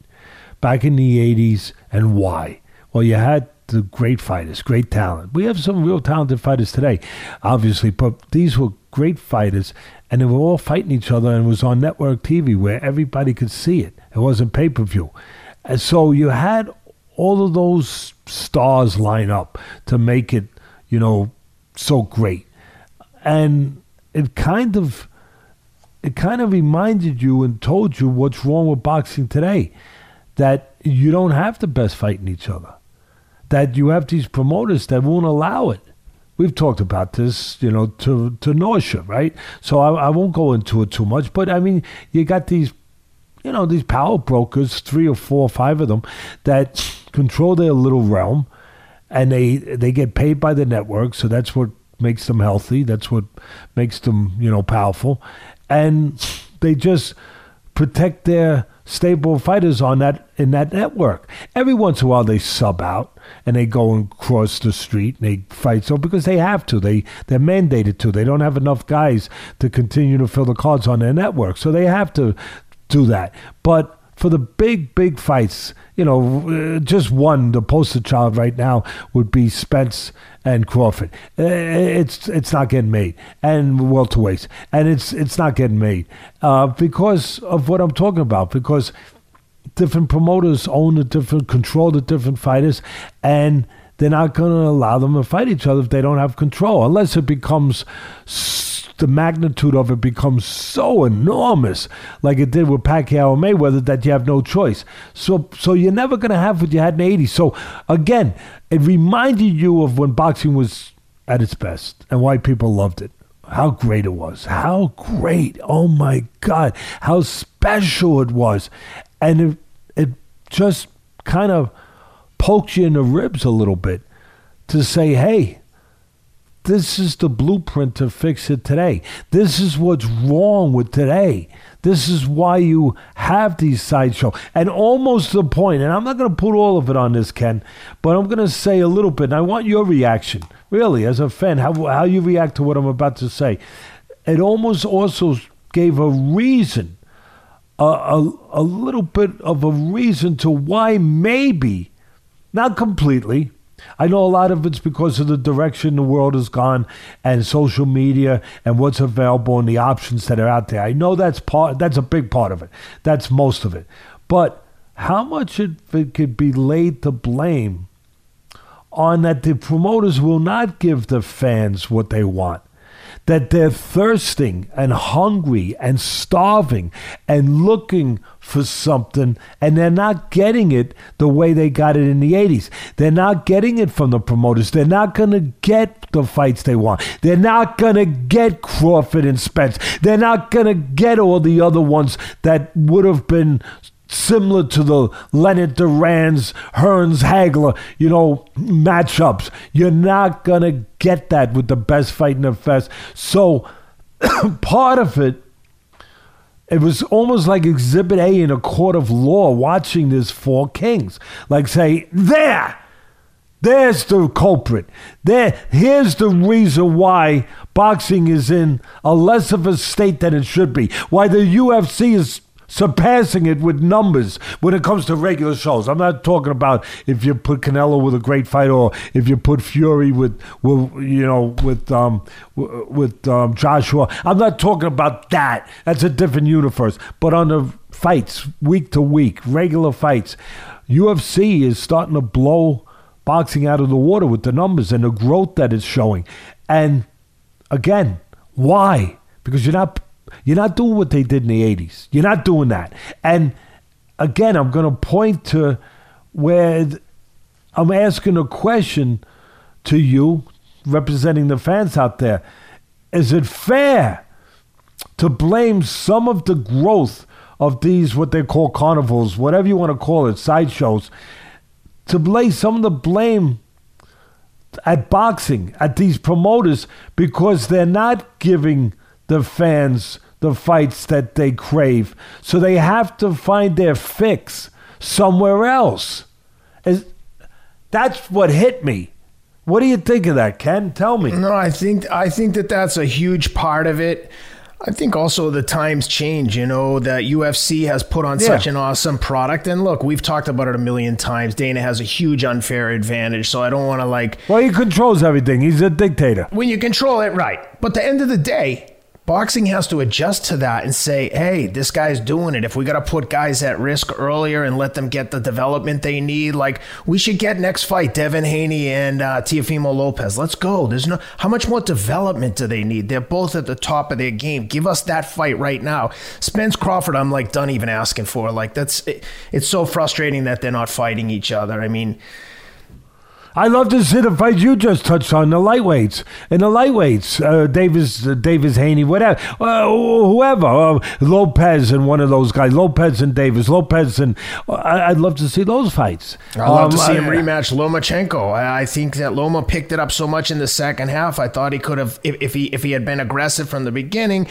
Back in the 80s and why? Well you had the great fighters great talent. We have some real talented fighters today obviously but these were great fighters and they were all fighting each other and it was on network tv where everybody could see it. It wasn't pay-per-view. And so you had all of those stars line up to make it you know so great. And it kind of it kind of reminded you and told you what's wrong with boxing today that you don't have the best fighting each other that you have these promoters that won't allow it. We've talked about this you know to to nausea right? So I, I won't go into it too much but i mean you got these you know these power brokers three or four or five of them that control their little realm and they they get paid by the network so that's what makes them healthy. That's what makes them you know powerful. And they just protect their stable fighters on that in that network. Every once in a while they sub out and they go and cross the street and they fight. So because they have to. They they're mandated to. They don't have enough guys to continue to fill the cards on their network. So they have to do that. But for the big, big fights, you know, uh, just one, the poster child right now would be Spence and Crawford. Uh, It's it's not getting made, and welterweights, and it's it's not getting made uh, because of what I'm talking about. Because different promoters own the different, control the different fighters, and they're not going to allow them to fight each other if they don't have control, unless it becomes s- the magnitude of it becomes so enormous, like it did with Pacquiao and Mayweather, that you have no choice. So, so you're never going to have what you had in the '80s. So, again, it reminded you of when boxing was at its best and why people loved it. How great it was. How great. Oh my God. How special it was. And it, it just kind of poked you in the ribs a little bit to say, hey, this is the blueprint to fix it today. This is what's wrong with today. This is why you have these sideshow. And almost the point, and I'm not going to put all of it on this, Ken, but I'm going to say a little bit, and I want your reaction, really, as a fan, how, how you react to what I'm about to say. it almost also gave a reason, a, a, a little bit of a reason to why maybe, not completely. I know a lot of it's because of the direction the world has gone and social media and what's available and the options that are out there. I know that's part that's a big part of it. That's most of it. But how much of it could be laid to blame on that the promoters will not give the fans what they want? That they're thirsting and hungry and starving and looking for something and they're not getting it the way they got it in the 80s. They're not getting it from the promoters. They're not going to get the fights they want. They're not going to get Crawford and Spence. They're not going to get all the other ones that would have been similar to the Leonard Duran's, Hearns Hagler, you know, matchups. You're not going to get that with the best fight in the fest. So part of it, it was almost like Exhibit A in a court of law watching this Four Kings. Like say, there, there's the culprit. There, here's the reason why boxing is in a less of a state than it should be. Why the UFC is surpassing it with numbers when it comes to regular shows. I'm not talking about if you put Canelo with a great fight or if you put Fury with, with you know, with um, with um, Joshua. I'm not talking about that. That's a different universe. But on the fights, week to week, regular fights, UFC is starting to blow boxing out of the water with the numbers and the growth that it's showing. And again, why? Because you're not you're not doing what they did in the 80s. You're not doing that. And again, I'm going to point to where I'm asking a question to you, representing the fans out there. Is it fair to blame some of the growth of these, what they call carnivals, whatever you want to call it, sideshows, to lay some of the blame at boxing, at these promoters, because they're not giving the fans the fights that they crave. So they have to find their fix somewhere else. Is, that's what hit me. What do you think of that, Ken? Tell me. No, I think I think that that's a huge part of it. I think also the times change, you know, that UFC has put on yeah. such an awesome product. And look, we've talked about it a million times. Dana has a huge unfair advantage. So I don't want to like. Well, he controls everything. He's a dictator. When you control it, right. But at the end of the day, boxing has to adjust to that and say, hey, this guy's doing it. If we got to put guys at risk earlier and let them get the development they need, like we should get next fight Devin Haney and uh, Teofimo Lopez. Let's go. There's no how much more development do they need? They're both at the top of their game. Give us that fight right now. Spence Crawford, I'm like done even asking for. Like that's it, it's so frustrating that they're not fighting each other. I mean. I love to see the fights you just touched on, the lightweights. And the lightweights, uh, Davis, uh, Davis Haney, whatever, uh, whoever, uh, Lopez and one of those guys, Lopez and Davis, Lopez and I, would love to see those fights. I'd love um, to see him rematch Lomachenko. I, I, think that Loma picked it up so much in the second half. I thought he could have, if, if he if he had been aggressive from the beginning,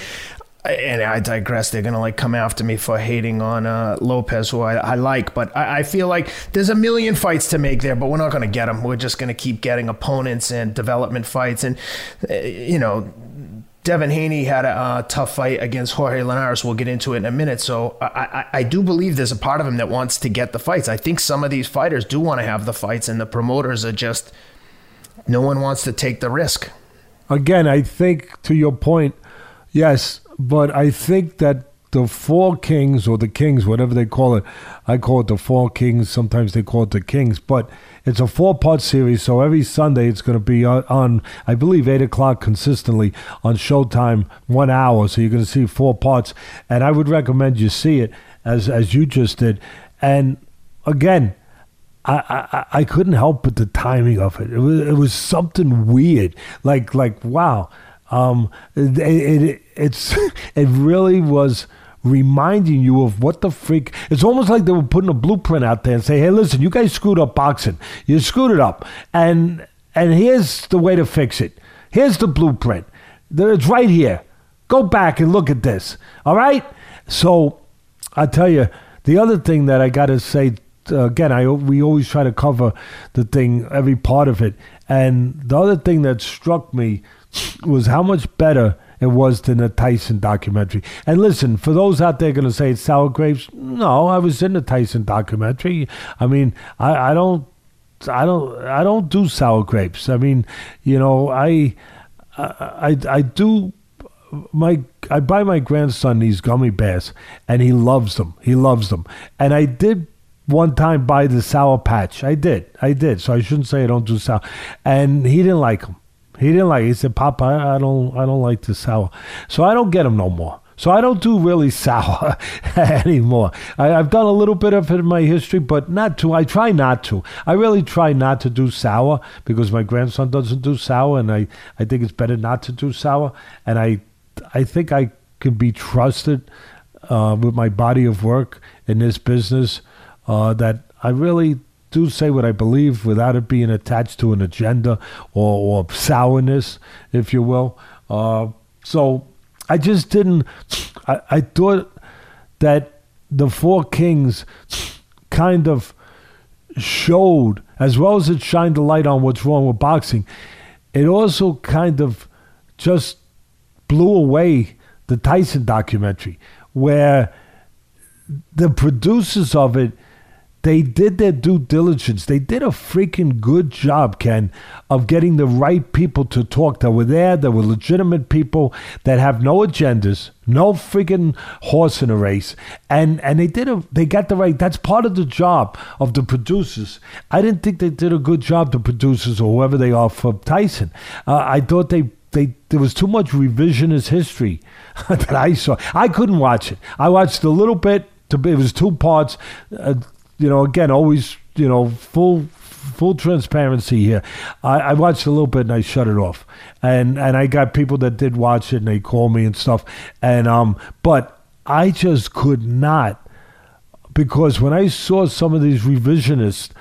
and I digress. They're gonna like come after me for hating on uh, Lopez, who I, I like, but I, I, feel like there's a million fights to make there, but we're not gonna get them. We're just gonna keep getting opponents and development fights, and uh, you know. Devin Haney had a uh, tough fight against Jorge Linares. We'll get into it in a minute. So I, I, I do believe there's a part of him that wants to get the fights. I think some of these fighters do want to have the fights, and the promoters are just no one wants to take the risk. Again, I think to your point, yes, but I think that the four kings or the kings, whatever they call it, I call it the four kings. Sometimes they call it the kings, but it's a four-part series. So every Sunday it's going to be on, I believe, eight o'clock consistently on Showtime, one hour. So you're going to see four parts, and I would recommend you see it as as you just did. And again, I, I, I couldn't help but the timing of it. It was it was something weird. Like like wow. Um, it, it, it's it really was reminding you of what the freak. It's almost like they were putting a blueprint out there and say, "Hey, listen, you guys screwed up boxing. You screwed it up, and and here's the way to fix it. Here's the blueprint. It's right here. Go back and look at this. All right." So I tell you, the other thing that I got to say uh, again, I we always try to cover the thing, every part of it, and the other thing that struck me was how much better it was than the Tyson documentary. And listen, for those out there going to say it's sour grapes, no, I was in the Tyson documentary. I mean, I, I don't, I don't, I don't do sour grapes. I mean, you know, I, I, I, I do my I buy my grandson these gummy bears, and he loves them. He loves them. And I did one time buy the sour patch. I did. I did. So I shouldn't say I don't do sour. And he didn't like them. He didn't like. It. He said, "Papa, I don't. I don't like the sour." So I don't get them no more. So I don't do really sour anymore. I, have done a little bit of it in my history, but not to. I try not to. I really try not to do sour because my grandson doesn't do sour, and I, I think it's better not to do sour. And I I think I can be trusted uh, with my body of work in this business. Uh, that I really do say what I believe without it being attached to an agenda or, or sourness, if you will. Uh, so I just didn't. I, I thought that the Four Kings kind of showed, as well as it shined a light on what's wrong with boxing, it also kind of just blew away the Tyson documentary, where the producers of it they did their due diligence. They did a freaking good job, Ken, of getting the right people to talk that were there, that were legitimate people that have no agendas, no freaking horse in a race. And and they did a they got the right that's part of the job of the producers. I didn't think they did a good job, the producers or whoever they are for Tyson. Uh, I thought they they there was too much revisionist history that I saw. I couldn't watch it. I watched a little bit. To, it was two parts. Uh, you know, again, always you know full full transparency here. I, I, watched a little bit and I shut it off. And and I got people that did watch it and they call me and stuff. And um, but I just could not because when I saw some of these revisionists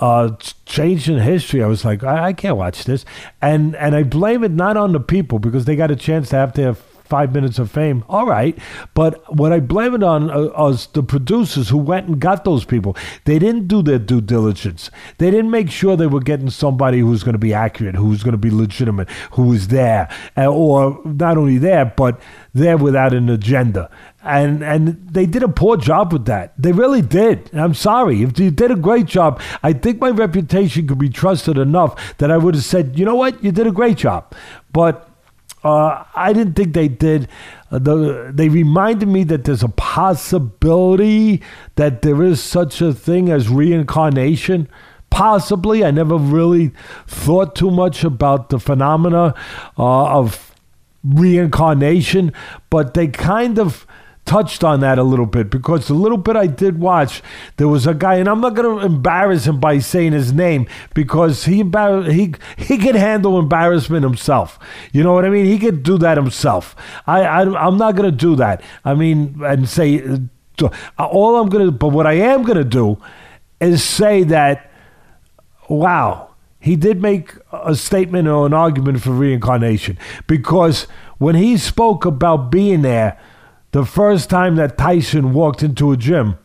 uh, changed in history. I was like, I, I, can't watch this, and and I blame it not on the people because they got a chance to have their five minutes of fame. All right, but what I blame it on uh, was the producers who went and got those people. They didn't do their due diligence. They didn't make sure they were getting somebody who's going to be accurate, who's going to be legitimate, who was there, uh, or not only there, but there without an agenda and and they did a poor job with that. They really did. I'm sorry. If you did a great job, I think my reputation could be trusted enough that I would have said, you know what, you did a great job. But uh, I didn't think they did. Uh, the, they reminded me that there's a possibility that there is such a thing as reincarnation. Possibly, I never really thought too much about the phenomena uh, of reincarnation, but they kind of touched on that a little bit because the little bit I did watch, there was a guy, and I'm not going to embarrass him by saying his name because he embar- he he can handle embarrassment himself. You know what I mean? He could do that himself. I, I I'm not going to do that. I mean, and say uh, all I'm going to, but what I am going to do is say that, wow. He did make a statement or an argument for reincarnation because when he spoke about being there, the first time that Tyson walked into a gym,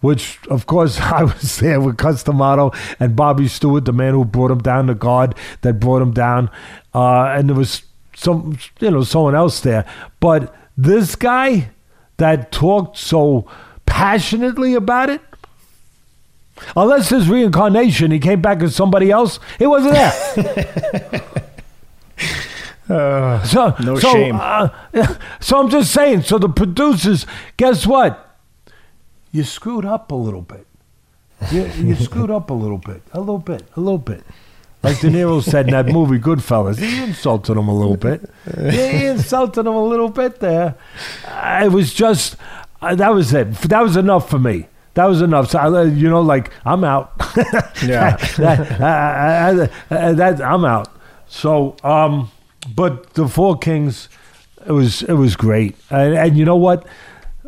which of course I was there with Cus D'Amato and Bobby Stewart, the man who brought him down, the guard that brought him down, uh, and there was some, you know, someone else there. But this guy that talked so passionately about it, unless his reincarnation, he came back as somebody else, he wasn't there. Uh, so no so, shame. Uh, so I'm just saying. So the producers, guess what? You screwed up a little bit. You, you screwed up a little bit, a little bit, a little bit. Like De Niro said in that movie Goodfellas, he insulted him a little bit. he insulted him a little bit there. Uh, it was just uh, that was it. That was enough for me. That was enough. So I, you know, like I'm out. yeah, that, uh, uh, that, I'm out. So. um but the Four Kings, it was it was great, and, and you know what?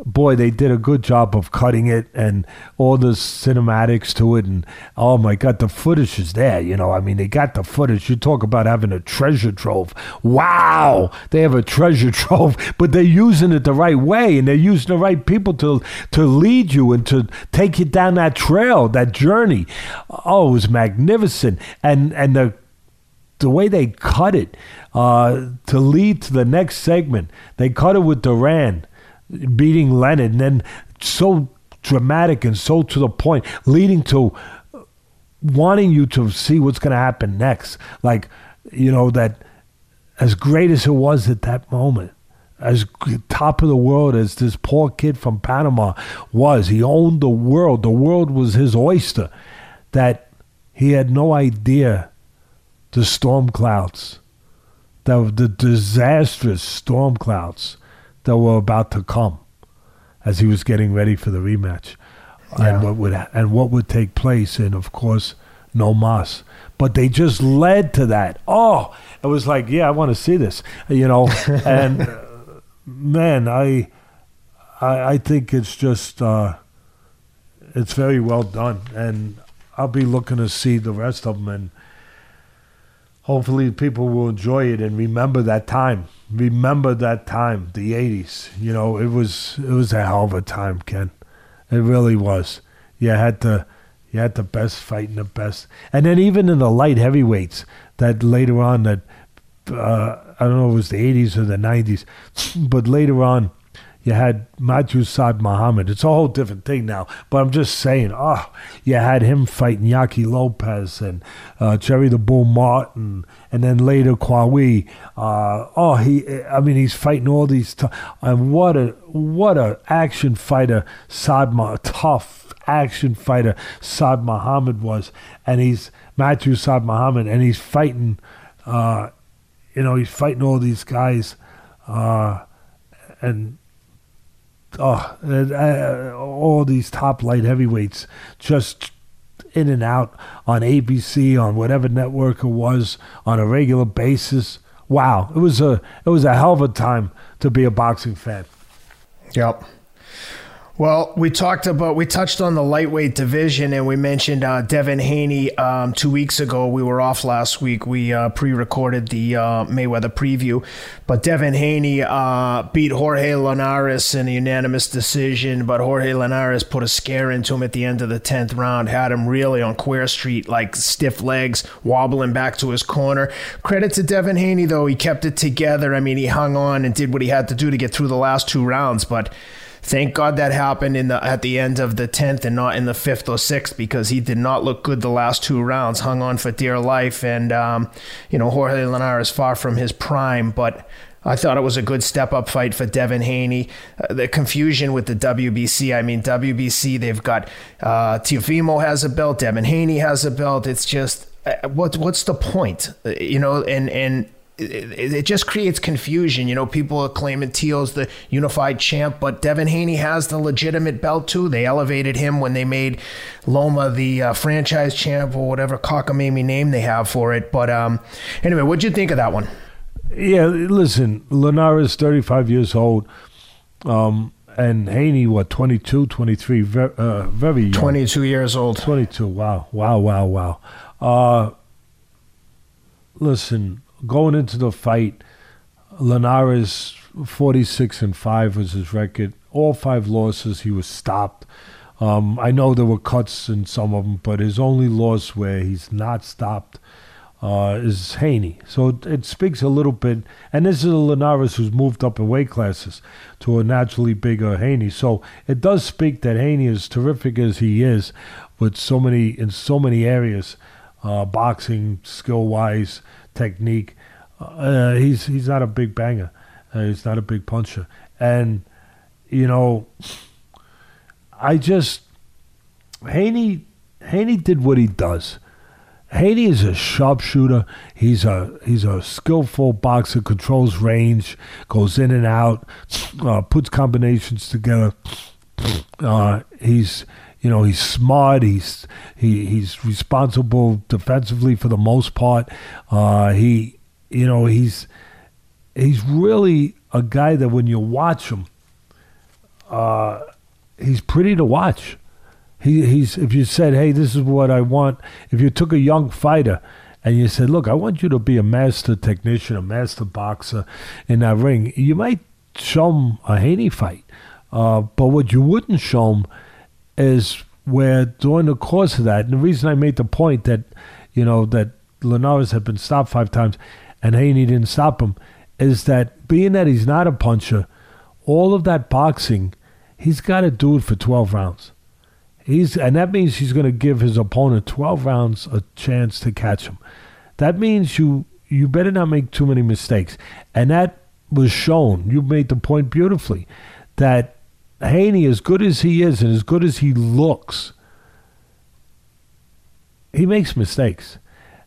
boy, they did a good job of cutting it and all the cinematics to it. And oh my God, the footage is there. You know, I mean, they got the footage. You talk about having a treasure trove. Wow, they have a treasure trove, but they're using it the right way and they're using the right people to to lead you and to take you down that trail, that journey. Oh, it was magnificent. And and the the way they cut it uh, to lead to the next segment, they cut it with Duran beating Leonard, and then so dramatic and so to the point, leading to wanting you to see what's going to happen next. Like, you know, that as great as it was at that moment, as top of the world as this poor kid from Panama was, he owned the world. The world was his oyster. That he had no idea the storm clouds, the, the disastrous storm clouds that were about to come as he was getting ready for the rematch. Yeah. And what would and what would take place, and of course, no mas. But they just led to that. Oh, it was like, yeah, I want to see this, you know. and uh, man, I, I, I think it's just, uh, it's very well done, and I'll be looking to see the rest of them, and hopefully people will enjoy it and remember that time. Remember that time, the '80s. You know, it was it was a hell of a time, Ken. It really was. You had to you had the best fighting the best, and then even in the light heavyweights, that later on that uh, I don't know if it was the 80s or the 90s, but later on you had Matthew Saad Muhammad. It's a whole different thing now. But I'm just saying, oh, you had him fighting Yaqui Lopez and uh, Jerry the Bull Martin, and then later Qawi. Uh, oh, he, I mean, he's fighting all these. T- and what a what a action fighter, Saad, tough action fighter Saad Muhammad was, and he's Matthew Saad Muhammad, and he's fighting. Uh, you know, he's fighting all these guys, uh, and oh, uh, all these top light heavyweights just in and out on ABC, on whatever network it was, on a regular basis. Wow, it was a it was a hell of a time to be a boxing fan. Yep. Well, we talked about, we touched on the lightweight division and we mentioned uh, Devin Haney um, two weeks ago. We were off last week. We uh, pre recorded the uh, Mayweather preview. But Devin Haney uh, beat Jorge Linares in a unanimous decision. But Jorge Linares put a scare into him at the end of the 10th round, had him really on Queer Street, like stiff legs, wobbling back to his corner. Credit to Devin Haney, though. He kept it together. I mean, he hung on and did what he had to do to get through the last two rounds. But Thank God that happened in the at the end of the tenth and not in the fifth or sixth because he did not look good the last two rounds. Hung on for dear life, and um, you know Jorge Linares is far from his prime, but. I thought it was a good step up fight for Devin Haney. Uh, the confusion with the WBC. I mean, WBC, they've got uh, Teofimo has a belt, Devin Haney has a belt. It's just, uh, what, what's the point? Uh, you know, and, and it, it, just creates confusion. You know, people are claiming Teal's the unified champ, but Devin Haney has the legitimate belt too. They elevated him when they made Loma the uh, franchise champ or whatever cockamamie name they have for it. But um, anyway, what'd you think of that one? Yeah, listen, Linares, 35 years old. Um, and Haney, what, 22, 23, very, uh, very young. 22 years old. 22, wow, wow, wow, wow. Uh, listen, going into the fight, Linares 46 and 5 was his record. All five losses, he was stopped. Um, I know there were cuts in some of them, but his only loss where he's not stopped uh, is Haney. So it, it, speaks a little bit. And this is a Linares who's moved up in weight classes to a naturally bigger Haney. So it does speak that Haney, as terrific as he is, with so many in so many areas, uh, boxing skill wise, technique. Uh, he's he's not a big banger. Uh, he's not a big puncher, and you know, I just Haney Haney did what he does. Haney is a sharpshooter. He's a he's a skillful boxer. Controls range, goes in and out, uh, puts combinations together. Uh, he's you know he's smart. He's he he's responsible defensively for the most part. Uh, he you know he's he's really a guy that when you watch him, uh, he's pretty to watch. He, he's if you said, "Hey, this is what I want," if you took a young fighter and you said, "Look, I want you to be a master technician, a master boxer in that ring," you might show him a Haney fight. Uh, but what you wouldn't show him is where during the course of that, and the reason I made the point that, you know, that Linares had been stopped five times and Haney didn't stop him, is that being that he's not a puncher, all of that boxing, he's got to do it for 12 rounds. He's and that means he's going to give his opponent 12 rounds a chance to catch him. That means you you better not make too many mistakes. And that was shown. You made the point beautifully that Haney, as good as he is and as good as he looks, he makes mistakes.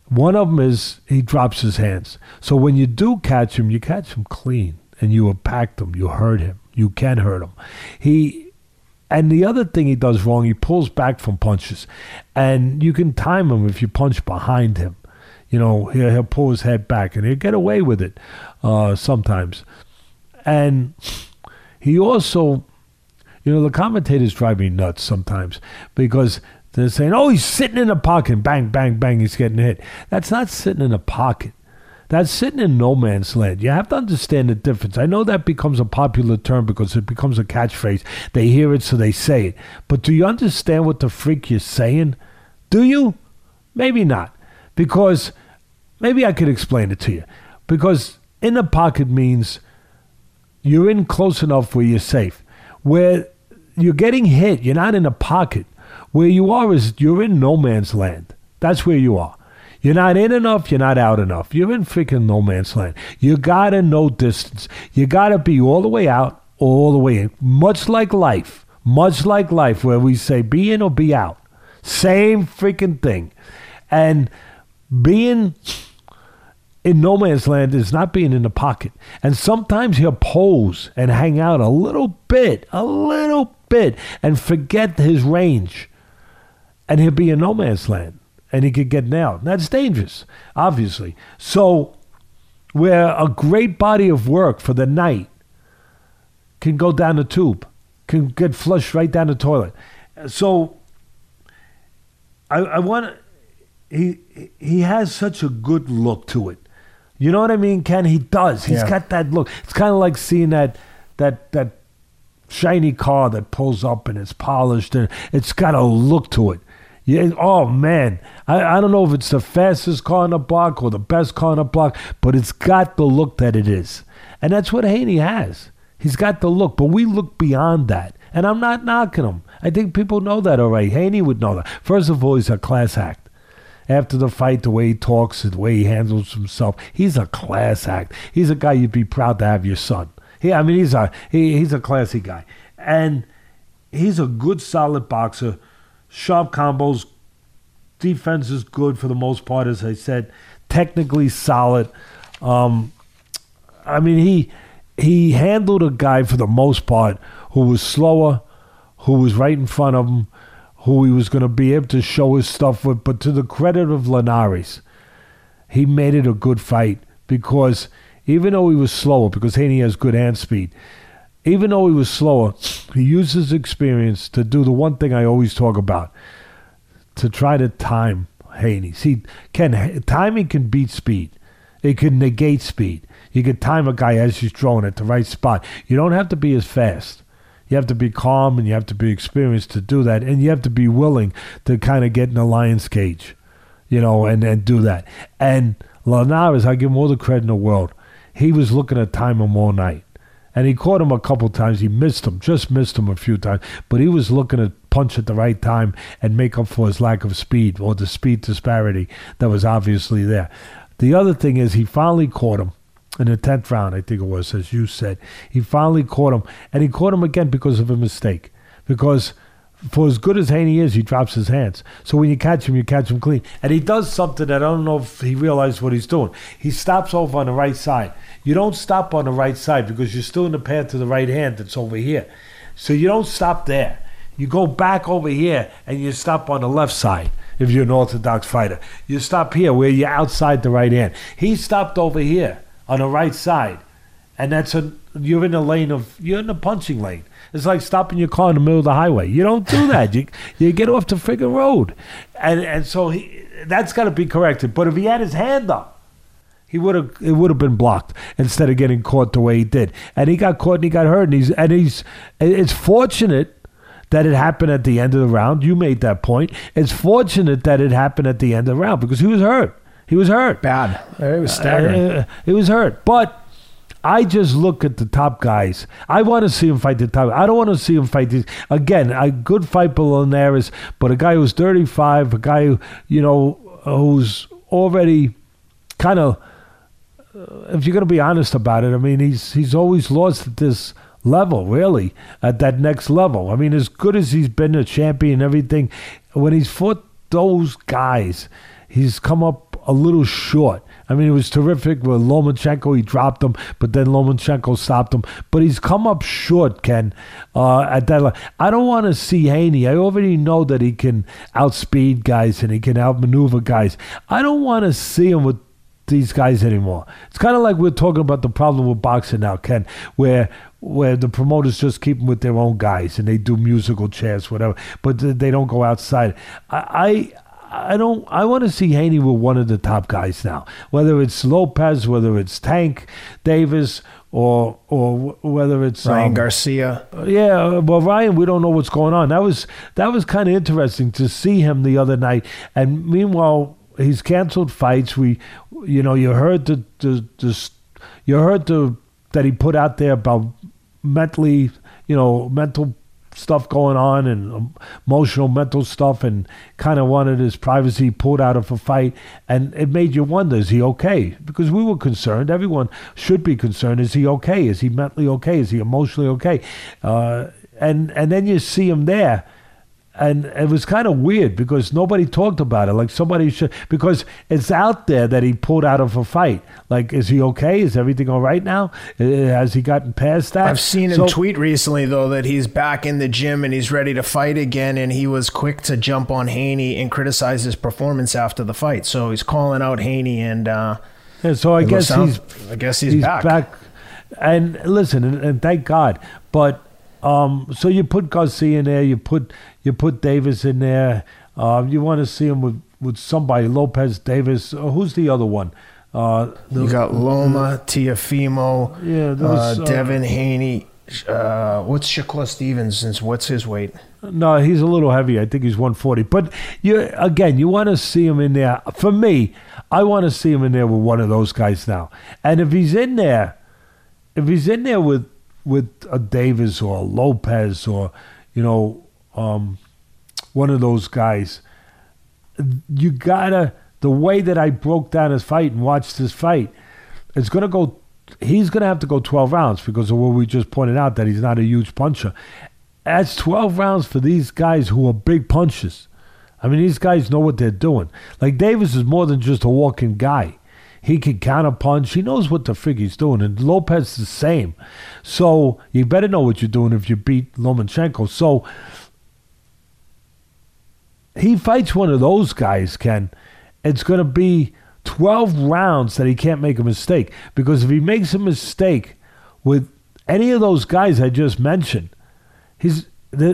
One of them is he drops his hands. So when you do catch him, you catch him clean and you impact him, you hurt him, you can hurt him. He and the other thing he does wrong, he pulls back from punches, and you can time him if you punch behind him. You know, he'll, he'll pull his head back, and he'll get away with it uh, sometimes. And he also, you know, the commentators drive me nuts sometimes because they're saying, "Oh, he's sitting in a pocket, bang, bang, bang, he's getting hit." That's not sitting in a pocket. That's sitting in no man's land. You have to understand the difference. I know that becomes a popular term because it becomes a catchphrase. They hear it, so they say it. But do you understand what the freak you're saying? Do you? Maybe not. Because maybe I could explain it to you. Because in the pocket means you're in close enough where you're safe. Where you're getting hit, you're not in a pocket. Where you are is you're in no man's land. That's where you are. You're not in enough, you're not out enough. You're in freaking no man's land. You gotta know distance. You gotta be all the way out, all the way in. Much like life. Much like life, where we say be in or be out. Same freaking thing. And being in no man's land is not being in the pocket. And sometimes he'll pose and hang out a little bit, a little bit, and forget his range. And he'll be in no man's land and he could get nailed. That's dangerous, obviously. So, where a great body of work for the night can go down the tube, can get flushed right down the toilet. So, I, I want he he has such a good look to it. You know what I mean, Ken? He does. He's Yeah. got that look. It's kind of like seeing that that that shiny car that pulls up and it's polished and it's got a look to it. Yeah, oh man, I, I don't know if it's the fastest car on the block or the best car on the block, but it's got the look that it is, and that's what Haney has. He's got the look, but we look beyond that, and I'm not knocking him. I think people know that already. Haney would know that. First of all, he's a class act. After the fight, the way he talks, the way he handles himself, he's a class act. He's a guy you'd be proud to have your son. He, I mean, he's a he, he's a classy guy, and he's a good, solid boxer. Sharp combos, defense is good for the most part, as I said. Technically solid. Um, I mean, he he handled a guy for the most part who was slower, who was right in front of him, who he was going to be able to show his stuff with. But to the credit of Linares, he made it a good fight because even though he was slower, because Haney has good hand speed, even though he was slower, he used his experience to do the one thing I always talk about to try to time Haney. See, Ken, timing can beat speed, it can negate speed. You can time a guy as he's throwing at the right spot. You don't have to be as fast. You have to be calm and you have to be experienced to do that. And you have to be willing to kind of get in a lion's cage, you know, and, and do that. And Linares, I give him all the credit in the world. He was looking at time him all night. And he caught him a couple times. He missed him, just missed him a few times. But he was looking to punch at the right time and make up for his lack of speed or the speed disparity that was obviously there. The other thing is he finally caught him in the 10th round, I think it was, as you said. He finally caught him. And he caught him again because of a mistake. Because for as good as Haney is, he drops his hands. So when you catch him, you catch him clean. And he does something that I don't know if he realized what he's doing. He stops over on the right side. You don't stop on the right side because you're still in the path to the right hand that's over here. So you don't stop there. You go back over here and you stop on the left side if you're an orthodox fighter. You stop here where you're outside the right hand. He stopped over here on the right side. And that's a you're in the lane of you're in the punching lane. It's like stopping your car in the middle of the highway. You don't do that. you you get off the friggin' road, and and so he, that's got to be corrected. But if he had his hand up, he would have it would have been blocked instead of getting caught the way he did. And he got caught and he got hurt. And he's and he's it's fortunate that it happened at the end of the round. You made that point. It's fortunate that it happened at the end of the round because he was hurt. He was hurt. Bad. It was staggering. Uh, he was hurt. But I just look at the top guys. I want to see him fight the top. I don't want to see him fight these. Again, a good fight below Linares, but a guy who's 35, a guy who, you know, who's already kind of, uh, if you're going to be honest about it, I mean, he's he's always lost at this level, really, at that next level. I mean, as good as he's been a champion and everything, when he's fought those guys, he's come up a little short. I mean, it was terrific with Lomachenko. He dropped him, but then Lomachenko stopped him. But he's come up short, Ken, uh, at that level. I don't want to see Haney. I already know that he can outspeed guys and he can outmaneuver guys. I don't want to see him with these guys anymore. It's kind of like we're talking about the problem with boxing now, Ken, where where the promoters just keep them with their own guys and they do musical chairs, whatever, but they don't go outside. I, I, I don't. I want to see Haney with one of the top guys now, whether it's Lopez, whether it's Tank Davis, or or whether it's Ryan um, Garcia. yeah, well, Ryan, we don't know what's going on. That was that was kind of interesting to see him the other night. And meanwhile, he's canceled fights. We, you know, you heard the the, the you heard the that he put out there about mentally, you know, mental stuff going on and um, emotional mental stuff and kind of wanted his privacy pulled out of a fight. And it made you wonder is he okay? Because we were concerned. Everyone should be concerned. Is he okay? Is he mentally okay? Is he emotionally okay? Uh, and and then you see him there and it was kind of weird because nobody talked about it. Like somebody should, because it's out there that he pulled out of a fight. Like, is he okay? Is everything all right now? Uh, Has he gotten past that? I've seen him So- tweet recently though that he's back in the gym and he's ready to fight again, and he was quick to jump on Haney and criticize his performance after the fight. So he's calling out Haney, and uh, Yeah, so I guess sound- he's I guess he's, back. And listen, and, and thank God. But um, so you put Garcia in there, you put you put Davis in there. Uh, you want to see him with, with somebody, Lopez Davis. Uh, who's the other one? Uh, the- You got Loma, Teofimo, Yeah, uh, was, uh, Devin Haney. Uh, what's Shakur Stevens? What's his weight? No, he's a little heavy. I think he's 140. But you again, you want to see him in there. For me, I want to see him in there with one of those guys now. And if he's in there, if he's in there with with a Davis or a Lopez or you know um, one of those guys, you gotta the way that I broke down his fight and watched his fight, it's gonna go. He's gonna have to go 12 rounds because of what we just pointed out that he's not a huge puncher. That's 12 rounds for these guys who are big punchers. I mean, these guys know what they're doing. Like Davis is more than just a walking guy. He can counter punch. He knows what the frig he's doing. And Lopez is the same. So you better know what you're doing if you beat Lomachenko. So he fights one of those guys, Ken. It's going to be 12 rounds that he can't make a mistake. Because if he makes a mistake with any of those guys I just mentioned, he's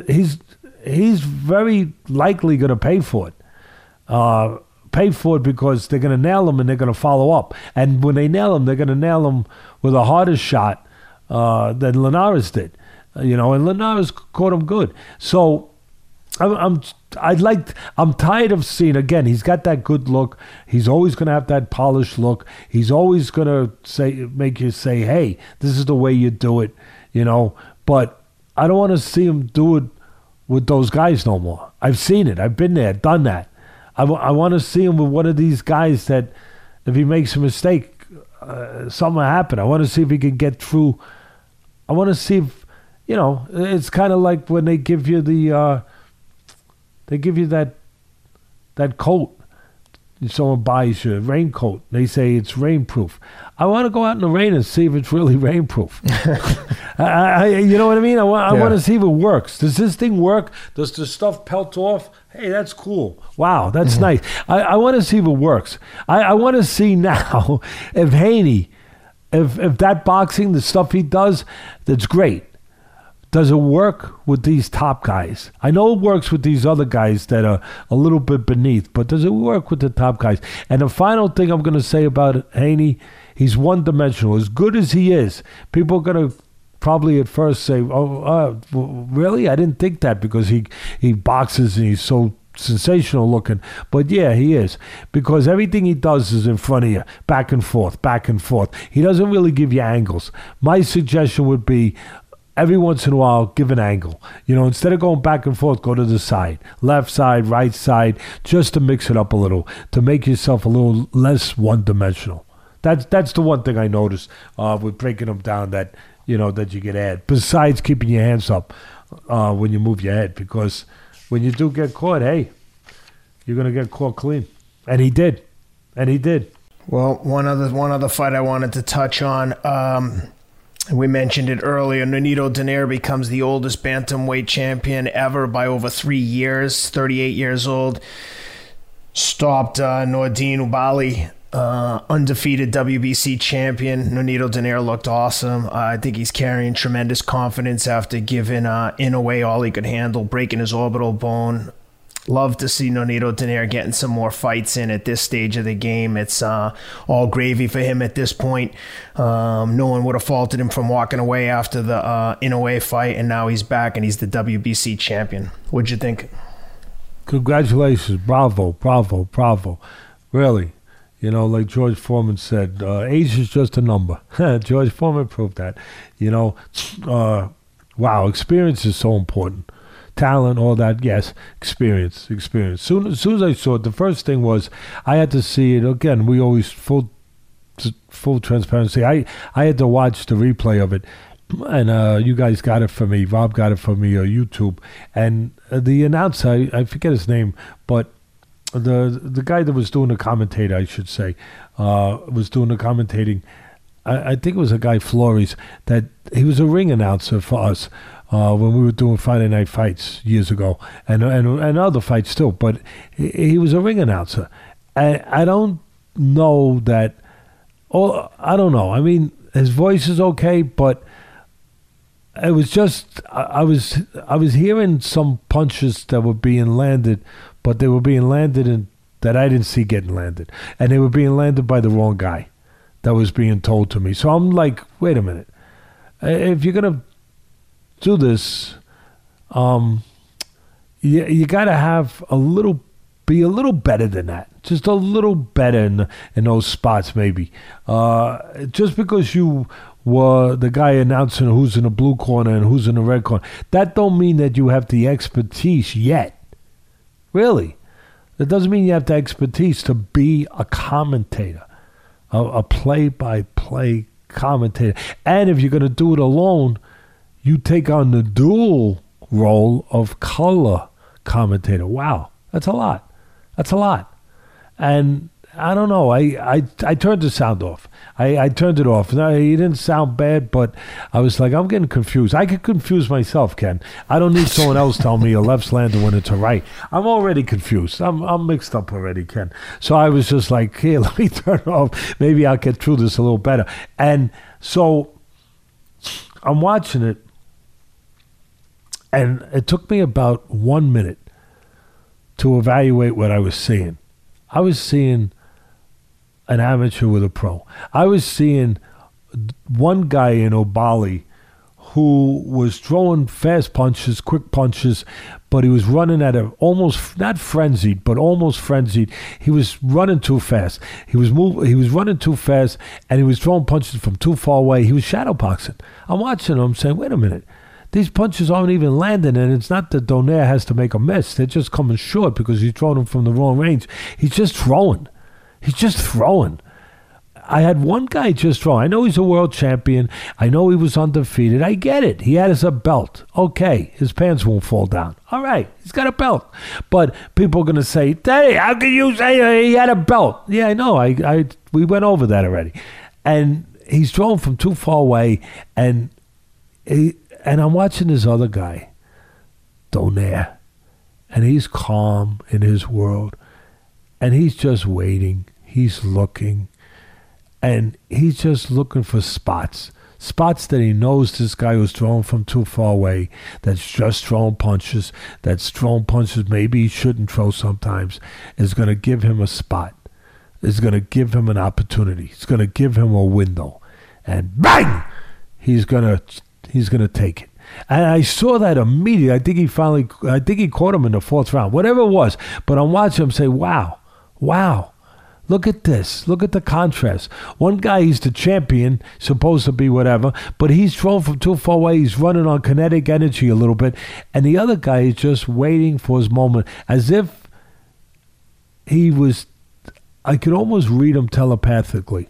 he's he's very likely going to pay for it. Uh, pay for it because they're going to nail him and they're going to follow up. And when they nail him, they're going to nail him with a harder shot uh, than Linares did. Uh, you know, and Linares caught him good. So I'm, I'm I'd like I'm tired of seeing again. He's got that good look. He's always going to have that polished look. He's always going to say make you say, "Hey, this is the way you do it," you know. But I don't want to see him do it with those guys no more. I've seen it. I've been there, done that. I, w- I want to see him with one of these guys that, if he makes a mistake, uh, something happen. I want to see if he can get through. I want to see if, you know, it's kind of like when they give you the, uh, they give you that, that coat. Someone buys you a raincoat. They say it's rainproof. I want to go out in the rain and see if it's really rainproof. I, I, you know what I mean? I want, I Yeah. want to see if it works. Does this thing work? Does the stuff pelt off? Hey, that's cool. Wow, that's mm-hmm. nice. I, I want to see if it works. I, I want to see now if Haney, if if that boxing, the stuff he does, that's great. Does it work with these top guys? I know it works with these other guys that are a little bit beneath, but does it work with the top guys? And the final thing I'm going to say about Haney, he's one dimensional. As good as he is, people are going to probably at first say, "Oh, uh, really? I didn't think that because he he boxes and he's so sensational looking. But yeah, he is because everything he does is in front of you, back and forth, back and forth. He doesn't really give you angles. My suggestion would be every once in a while give an angle. You know, instead of going back and forth, go to the side, left side, right side, just to mix it up a little, to make yourself a little less one dimensional. That's that's the one thing I noticed uh, with breaking them down that you know that you get add. Besides keeping your hands up uh, when you move your head, because when you do get caught, hey, you're gonna get caught clean, and he did, and he did. Well, one other one other fight I wanted to touch on. Um, we mentioned it earlier. Nonito Donaire becomes the oldest bantamweight champion ever by over three years. 38 years old. Stopped uh, Nordine Oubaali, uh, undefeated WBC champion. Nonito Donaire looked awesome. Uh, I think he's carrying tremendous confidence after giving uh, Inoue all he could handle, breaking his orbital bone. Love to see Nonito Donaire getting some more fights in at this stage of the game. It's uh, all gravy for him at this point. Um, no one would have faulted him from walking away after the uh, Inoue fight, and now he's back and he's the WBC champion. What'd you think? Congratulations, bravo, bravo, bravo. Really, you know, like George Foreman said, uh, age is just a number. George Foreman proved that. You know, uh, wow, experience is so important talent, all that. Yes, experience, experience. Soon, as soon as I saw it, the first thing was I had to see it again. We always full, full transparency. I I had to watch the replay of it, and uh, you guys got it for me. Rob got it for me on YouTube, and uh, the announcer I, I forget his name, but the the guy that was doing the commentator, I should say, uh, was doing the commentating. I, I think it was a guy Flores that he was a ring announcer for us uh, when we were doing Friday night fights years ago, and and and other fights too. But he, was a ring announcer. I I don't know that. Oh, I don't know. I mean, his voice is okay, but it was just I, I was I was hearing some punches that were being landed, but they were being landed in that I didn't see getting landed, and they were being landed by the wrong guy. That was being told to me. So I'm like, wait a minute. If you're gonna do this, um, you, you got to have a little, be a little better than that. Just a little better in, in those spots, maybe. Uh, just because you were the guy announcing who's in the blue corner and who's in the red corner, that don't mean that you have the expertise yet. Really. That doesn't mean you have the expertise to be a commentator, a play by play commentator. And if you're going to do it alone, you take on the dual role of color commentator. Wow, that's a lot. That's a lot. And I don't know. I, I, I turned the sound off. I, I turned it off. No, he didn't sound bad, but I was like, I'm getting confused. I could confuse myself, Ken. I don't need someone else telling me a left's landing when it's a right. I'm already confused. I'm, I'm mixed up already, Ken. So I was just like, here, let me turn it off. Maybe I'll get through this a little better. And so I'm watching it, and it took me about one minute to evaluate what I was seeing. I was seeing an amateur with a pro. I was seeing one guy in Oubaali who was throwing fast punches, quick punches, but he was running at a almost not frenzied, but almost frenzied. He was running too fast. He was move, He was running too fast, and he was throwing punches from too far away. He was shadow boxing. I'm watching him, saying, "Wait a minute." These punches aren't even landing, and it's not that Donaire has to make a miss. They're just coming short because he's throwing them from the wrong range. He's just throwing. He's just throwing. I had one guy just throw. I know he's a world champion. I know he was undefeated. I get it. He had his a belt. Okay, his pants won't fall down. All right, he's got a belt. But people are going to say, "Daddy, how can you say he had a belt?" Yeah, I know. I, I, we went over that already. And he's throwing from too far away, and he, and I'm watching this other guy, Donaire, and he's calm in his world, and he's just waiting. He's looking, and he's just looking for spots. Spots that he knows this guy who's thrown from too far away, that's just throwing punches, that's throwing punches maybe he shouldn't throw sometimes, is going to give him a spot, is going to give him an opportunity, it's going to give him a window. And bang! He's going to he's going to take it. And I saw that immediately. I think he finally, I think he caught him in the fourth round, whatever it was. But I'm watching him say, wow, wow. Look at this. Look at the contrast. One guy, he's the champion, supposed to be whatever, but he's thrown from too far away. He's running on kinetic energy a little bit. And the other guy is just waiting for his moment as if he was, I could almost read him telepathically.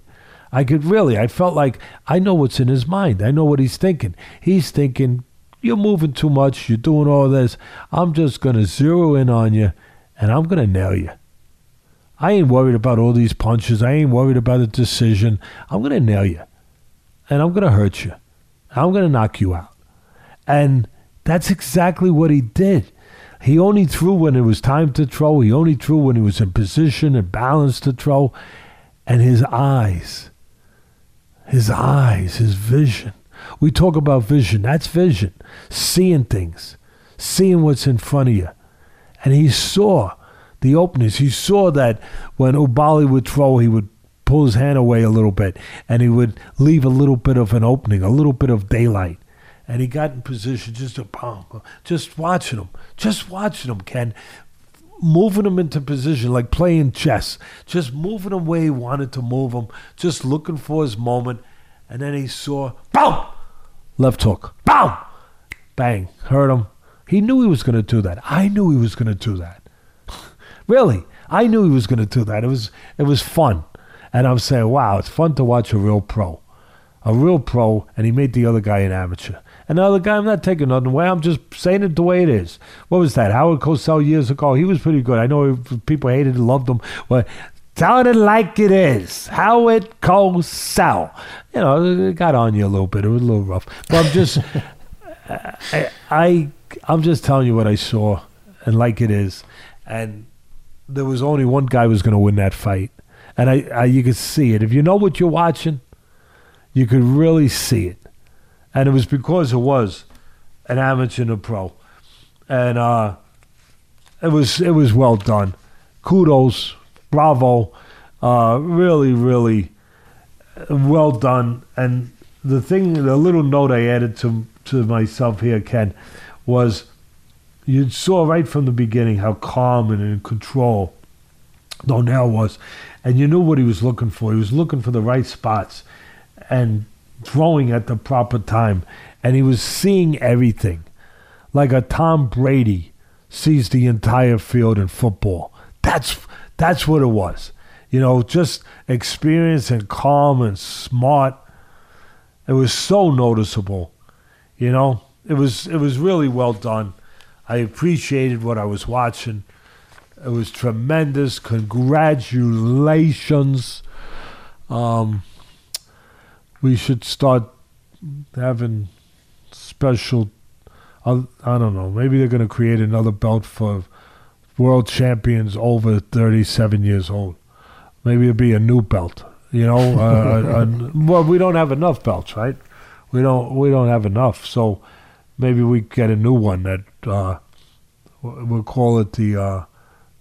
I could really, I felt like I know what's in his mind. I know what he's thinking. He's thinking, you're moving too much. You're doing all this. I'm just going to zero in on you and I'm going to nail you. I ain't worried about all these punches. I ain't worried about a decision. I'm going to nail you and I'm going to hurt you. I'm going to knock you out. And that's exactly what he did. He only threw when it was time to throw. He only threw when he was in position and balance to throw. And his eyes, his eyes, his vision. We talk about vision. That's vision. Seeing things, seeing what's in front of you. And he saw the openings. He saw that when Oubaali would throw, he would pull his hand away a little bit and he would leave a little bit of an opening, a little bit of daylight. And he got in position just to bomb, just watching him, just watching him, Ken, moving him into position like playing chess, just moving him where he wanted to move him, just looking for his moment. And then he saw, boom, left hook, boom, bang, hurt him. He knew he was going to do that. I knew he was going to do that. really, I knew he was going to do that. It was it was fun, and I'm saying, wow, it's fun to watch a real pro, a real pro, and he made the other guy an amateur. Another guy, I'm not taking nothing away. I'm just saying it the way it is. What was that? Howard Cosell years ago. He was pretty good. I know people hated and loved him. But telling it like it is. Howard Cosell. You know, it got on you a little bit. It was a little rough. But I'm just, I, I, I'm just telling you what I saw and like it is. And there was only one guy who was going to win that fight. And I, I, you could see it. If you know what you're watching, you could really see it and it was because it was an amateur and a pro, and uh, it was it was well done. Kudos, bravo, uh, really really well done. And the thing, the little note I added to to myself here, Ken, was you saw right from the beginning how calm and in control Donaire was, and you knew what he was looking for. He was looking for the right spots, and throwing at the proper time, and he was seeing everything, like a Tom Brady sees the entire field in football. That's that's what it was. You know, just experience and calm and smart. It was so noticeable. You know, it was it was really well done. I appreciated what I was watching. It was tremendous. Congratulations. Um, we should start having special. I, I don't know. Maybe they're going to create another belt for world champions over 37 years old. Maybe it'll be a new belt. You know, uh, a, a, well, we don't have enough belts, right? We don't. We don't have enough. So maybe we get a new one that uh, we'll call it the. Uh,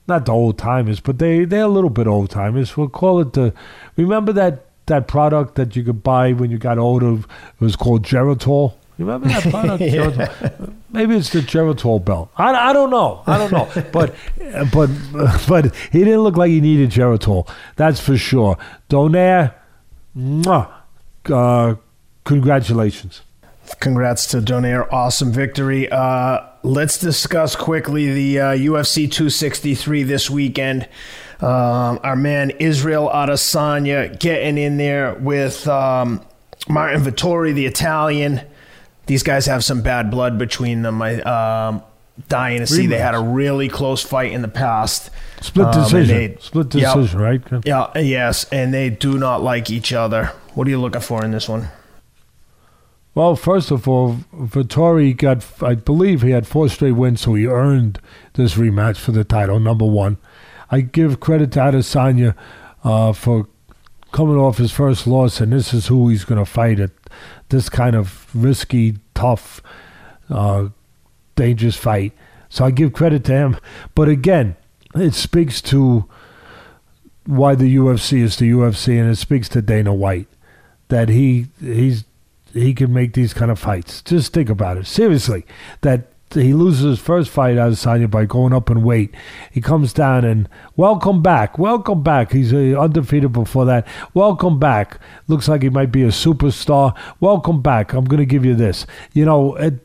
not the old timers, but they they're a little bit old timers. We'll call it the. Remember that that product that you could buy when you got older. It was called Geritol. You remember that product? yeah. Maybe it's the Geritol belt. I, I don't know. I don't know. but but but he didn't look like he needed Geritol. That's for sure. Donaire, mwah, uh, congratulations. Congrats to Donaire. Awesome victory. Uh, let's discuss quickly the uh, UFC 263 this weekend. Um, our man Israel Adesanya getting in there with um, Marvin Vettori, the Italian. These guys have some bad blood between them. I um, dying to see. They had a really close fight in the past. Split um, decision. They, Split decision, right? Yeah. Yes, and they do not like each other. What are you looking for in this one? Well, first of all, Vettori got, I believe he had four straight wins, so he earned this rematch for the title, number one. I give credit to Adesanya uh, for coming off his first loss, and this is who he's going to fight at this kind of risky, tough, uh, dangerous fight. So I give credit to him. But again, it speaks to why the UFC is the UFC, and it speaks to Dana White that he he's he can make these kind of fights. Just think about it. Seriously, that he loses his first fight Adesanya by going up in weight. He comes down and welcome back, welcome back. He's uh, undefeated before that. Welcome back. Looks like he might be a superstar. Welcome back. I'm going to give you this. You know, it,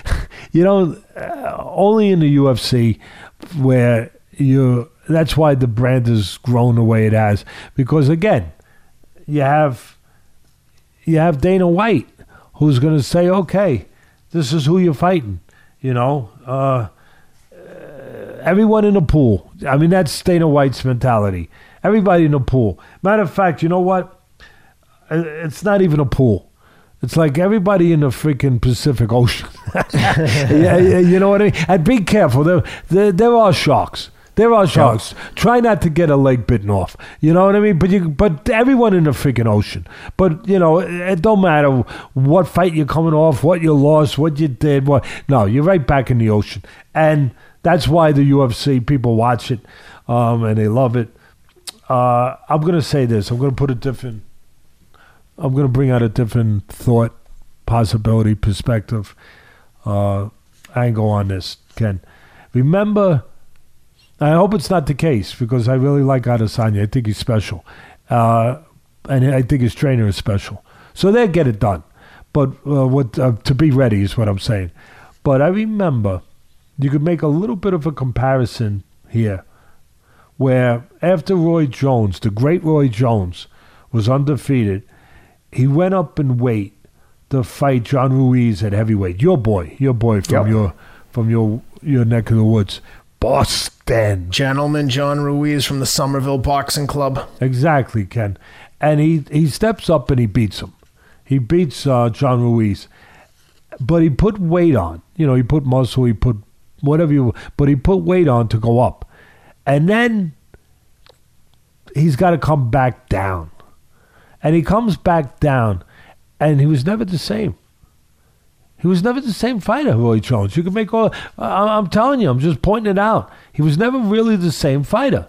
you know, uh, only in the UFC where you. That's why the brand has grown the way it has. Because again, you have you have Dana White who's going to say, okay, this is who you're fighting. You know, uh, everyone in the pool. I mean, that's Dana White's mentality. Everybody in the pool. Matter of fact, you know what? Uh, It's not even a pool. It's like everybody in the freaking Pacific Ocean. yeah, you know what I mean? And be careful. There, there, there are sharks. There are sharks. Try not to get a leg bitten off. You know what I mean? But you, but everyone in the freaking ocean. But you know, it, it don't matter what fight you're coming off, what you lost, what you did. What? No, you're right back in the ocean, and that's why the UFC people watch it, um, and they love it. Uh, I'm gonna say this. I'm gonna put a different. I'm gonna bring out a different thought, possibility, perspective, uh, angle on this. Ken, remember I hope it's not the case because I really like Adesanya. I think he's special, uh, and I think his trainer is special. So they get it done. But uh, what uh, to be ready is what I'm saying. But I remember you could make a little bit of a comparison here, where after Roy Jones, the great Roy Jones, was undefeated, he went up in weight to fight John Ruiz at heavyweight. Your boy, your boy from Yep. your from your your neck of the woods, Boston. Gentleman John Ruiz from the Somerville Boxing Club. Exactly, Ken. And he, he steps up and he beats him. He beats uh, John Ruiz. But he put weight on. You know, he put muscle, he put whatever you, but he put weight on to go up. And then he's got to come back down. And he comes back down, and he was never the same. He was never the same fighter, Roy Jones. You can make all. I- I'm telling you, I'm just pointing it out. He was never really the same fighter.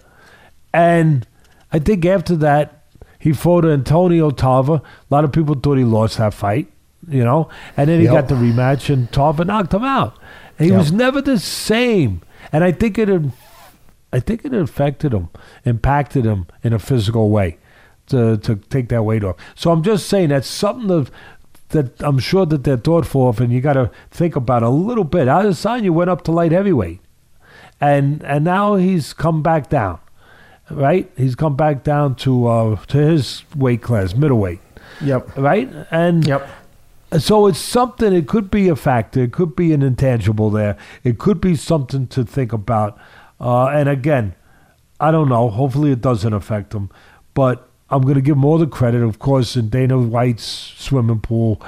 And I think after that, he fought Antonio Tarver. A lot of people thought he lost that fight, you know. And then he Yep. got the rematch, and Tarver knocked him out. And he Yep. was never the same. And I think it, I think it affected him, impacted him in a physical way, to to take that weight off. So I'm just saying that's something that that I'm sure that they're thoughtful of, and you got to think about a little bit. Adesanya went up to light heavyweight, and and now he's come back down, right? He's come back down to uh, to his weight class, middleweight, Yep. right? And Yep. so it's something. It could be a factor. It could be an intangible there. It could be something to think about. Uh, and again, I don't know. Hopefully, it doesn't affect him. But I'm going to give him all the credit. Of course, in Dana White's swimming pool,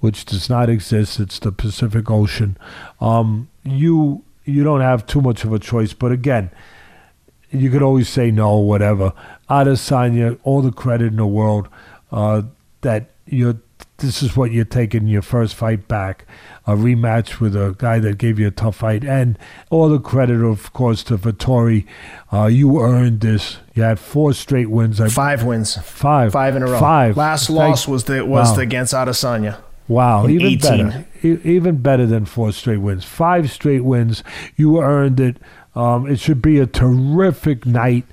which does not exist, it's the Pacific Ocean. Um, you you don't have too much of a choice. But again, you could always say no, whatever. Adesanya, all the credit in the world uh, that you're. This is what you're taking your first fight back, a rematch with a guy that gave you a tough fight, and all the credit, of course, to Vettori. Uh, you earned this. You had four straight wins. I, Five wins. five, Five in a row. Five. Last Thank- loss was the was Wow. the against Adesanya. Wow, even 18. better. E- even better than four straight wins. Five straight wins. You earned it. Um, it should be a terrific night.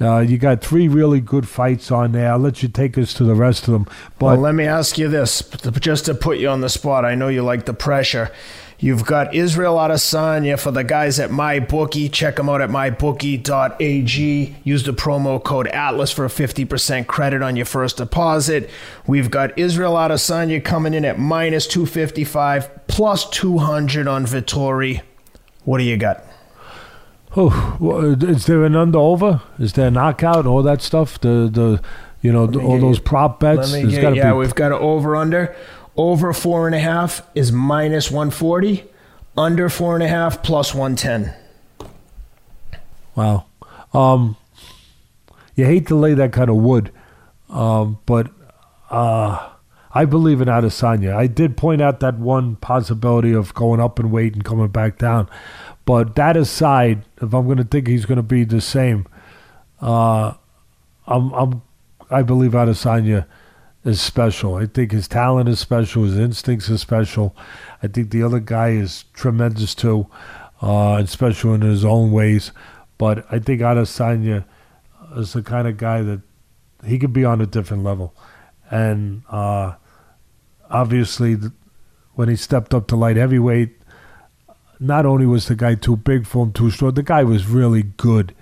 Uh, you got three really good fights on there. I'll let you take us to the rest of them. But Well, let me ask you this, just to put you on the spot. I know you like the pressure. You've got Israel Adesanya for the guys at MyBookie. Check them out at mybookie.ag. Use the promo code ATLAS for a 50% credit on your first deposit. We've got Israel Adesanya coming in at minus 255, plus 200 on Vettori. What do you got? Oh, is there an under over? Is there a knockout all that stuff? The the you know the, all those you- prop bets. Get, yeah, be we've got an over under. Over four and a half is minus 140. Under four and a half plus 110. Wow. Um, you hate to lay that kind of wood, um, but uh, I believe in Adesanya. I did point out that one possibility of going up in weight and coming back down. But that aside, if I'm going to think he's going to be the same, uh, I'm, I'm, I believe Adesanya is special. I think his talent is special. His instincts are special. I think the other guy is tremendous too, uh, and special in his own ways. But I think Adesanya is the kind of guy that he could be on a different level. And uh, obviously, when he stepped up to light heavyweight, not only was the guy too big for him, too short, the guy was really good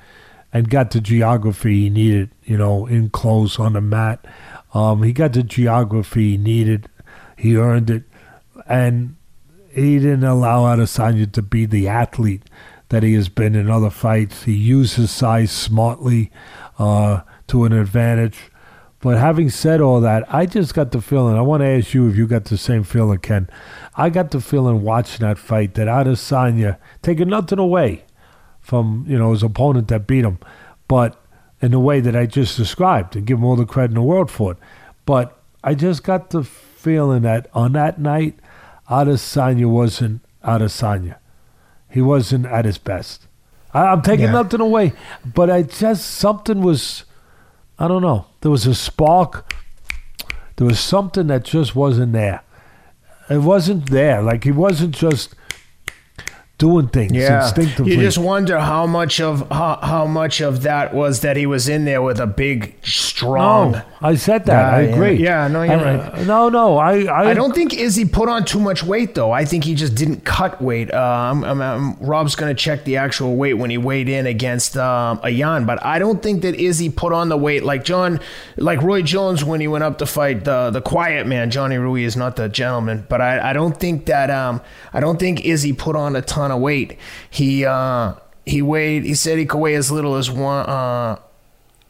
and got the geography he needed, you know, in close on the mat. Um, he got the geography he needed. He earned it. And he didn't allow Adesanya to be the athlete that he has been in other fights. He used his size smartly uh, to an advantage. But having said all that, I just got the feeling. I want to ask you if you got the same feeling, Ken. I got the feeling watching that fight that Adesanya, taking nothing away from you know his opponent that beat him, but in the way that I just described, and give him all the credit in the world for it. But I just got the feeling that on that night, Adesanya wasn't Adesanya. He wasn't at his best. I, am taking yeah. nothing away, but I just something was I don't know. There was a spark. There was something that just wasn't there. It wasn't there. Like he wasn't just doing things yeah. instinctively. You just wonder how much of how, how much of that was that he was in there with a big, strong. No, I said that. Guy. I agree. Yeah, no, you're I, right. No, no, I, I, I. don't think Izzy put on too much weight though. I think he just didn't cut weight. Uh, I'm, I'm, I'm, Rob's gonna check the actual weight when he weighed in against um, Jan, but I don't think that Izzy put on the weight like John, like Roy Jones when he went up to fight the the quiet man. Johnny Rui is not the gentleman, but I, I don't think that um, I don't think Izzy put on a ton of weight. He uh, he weighed. He said he could weigh as little as one. Uh,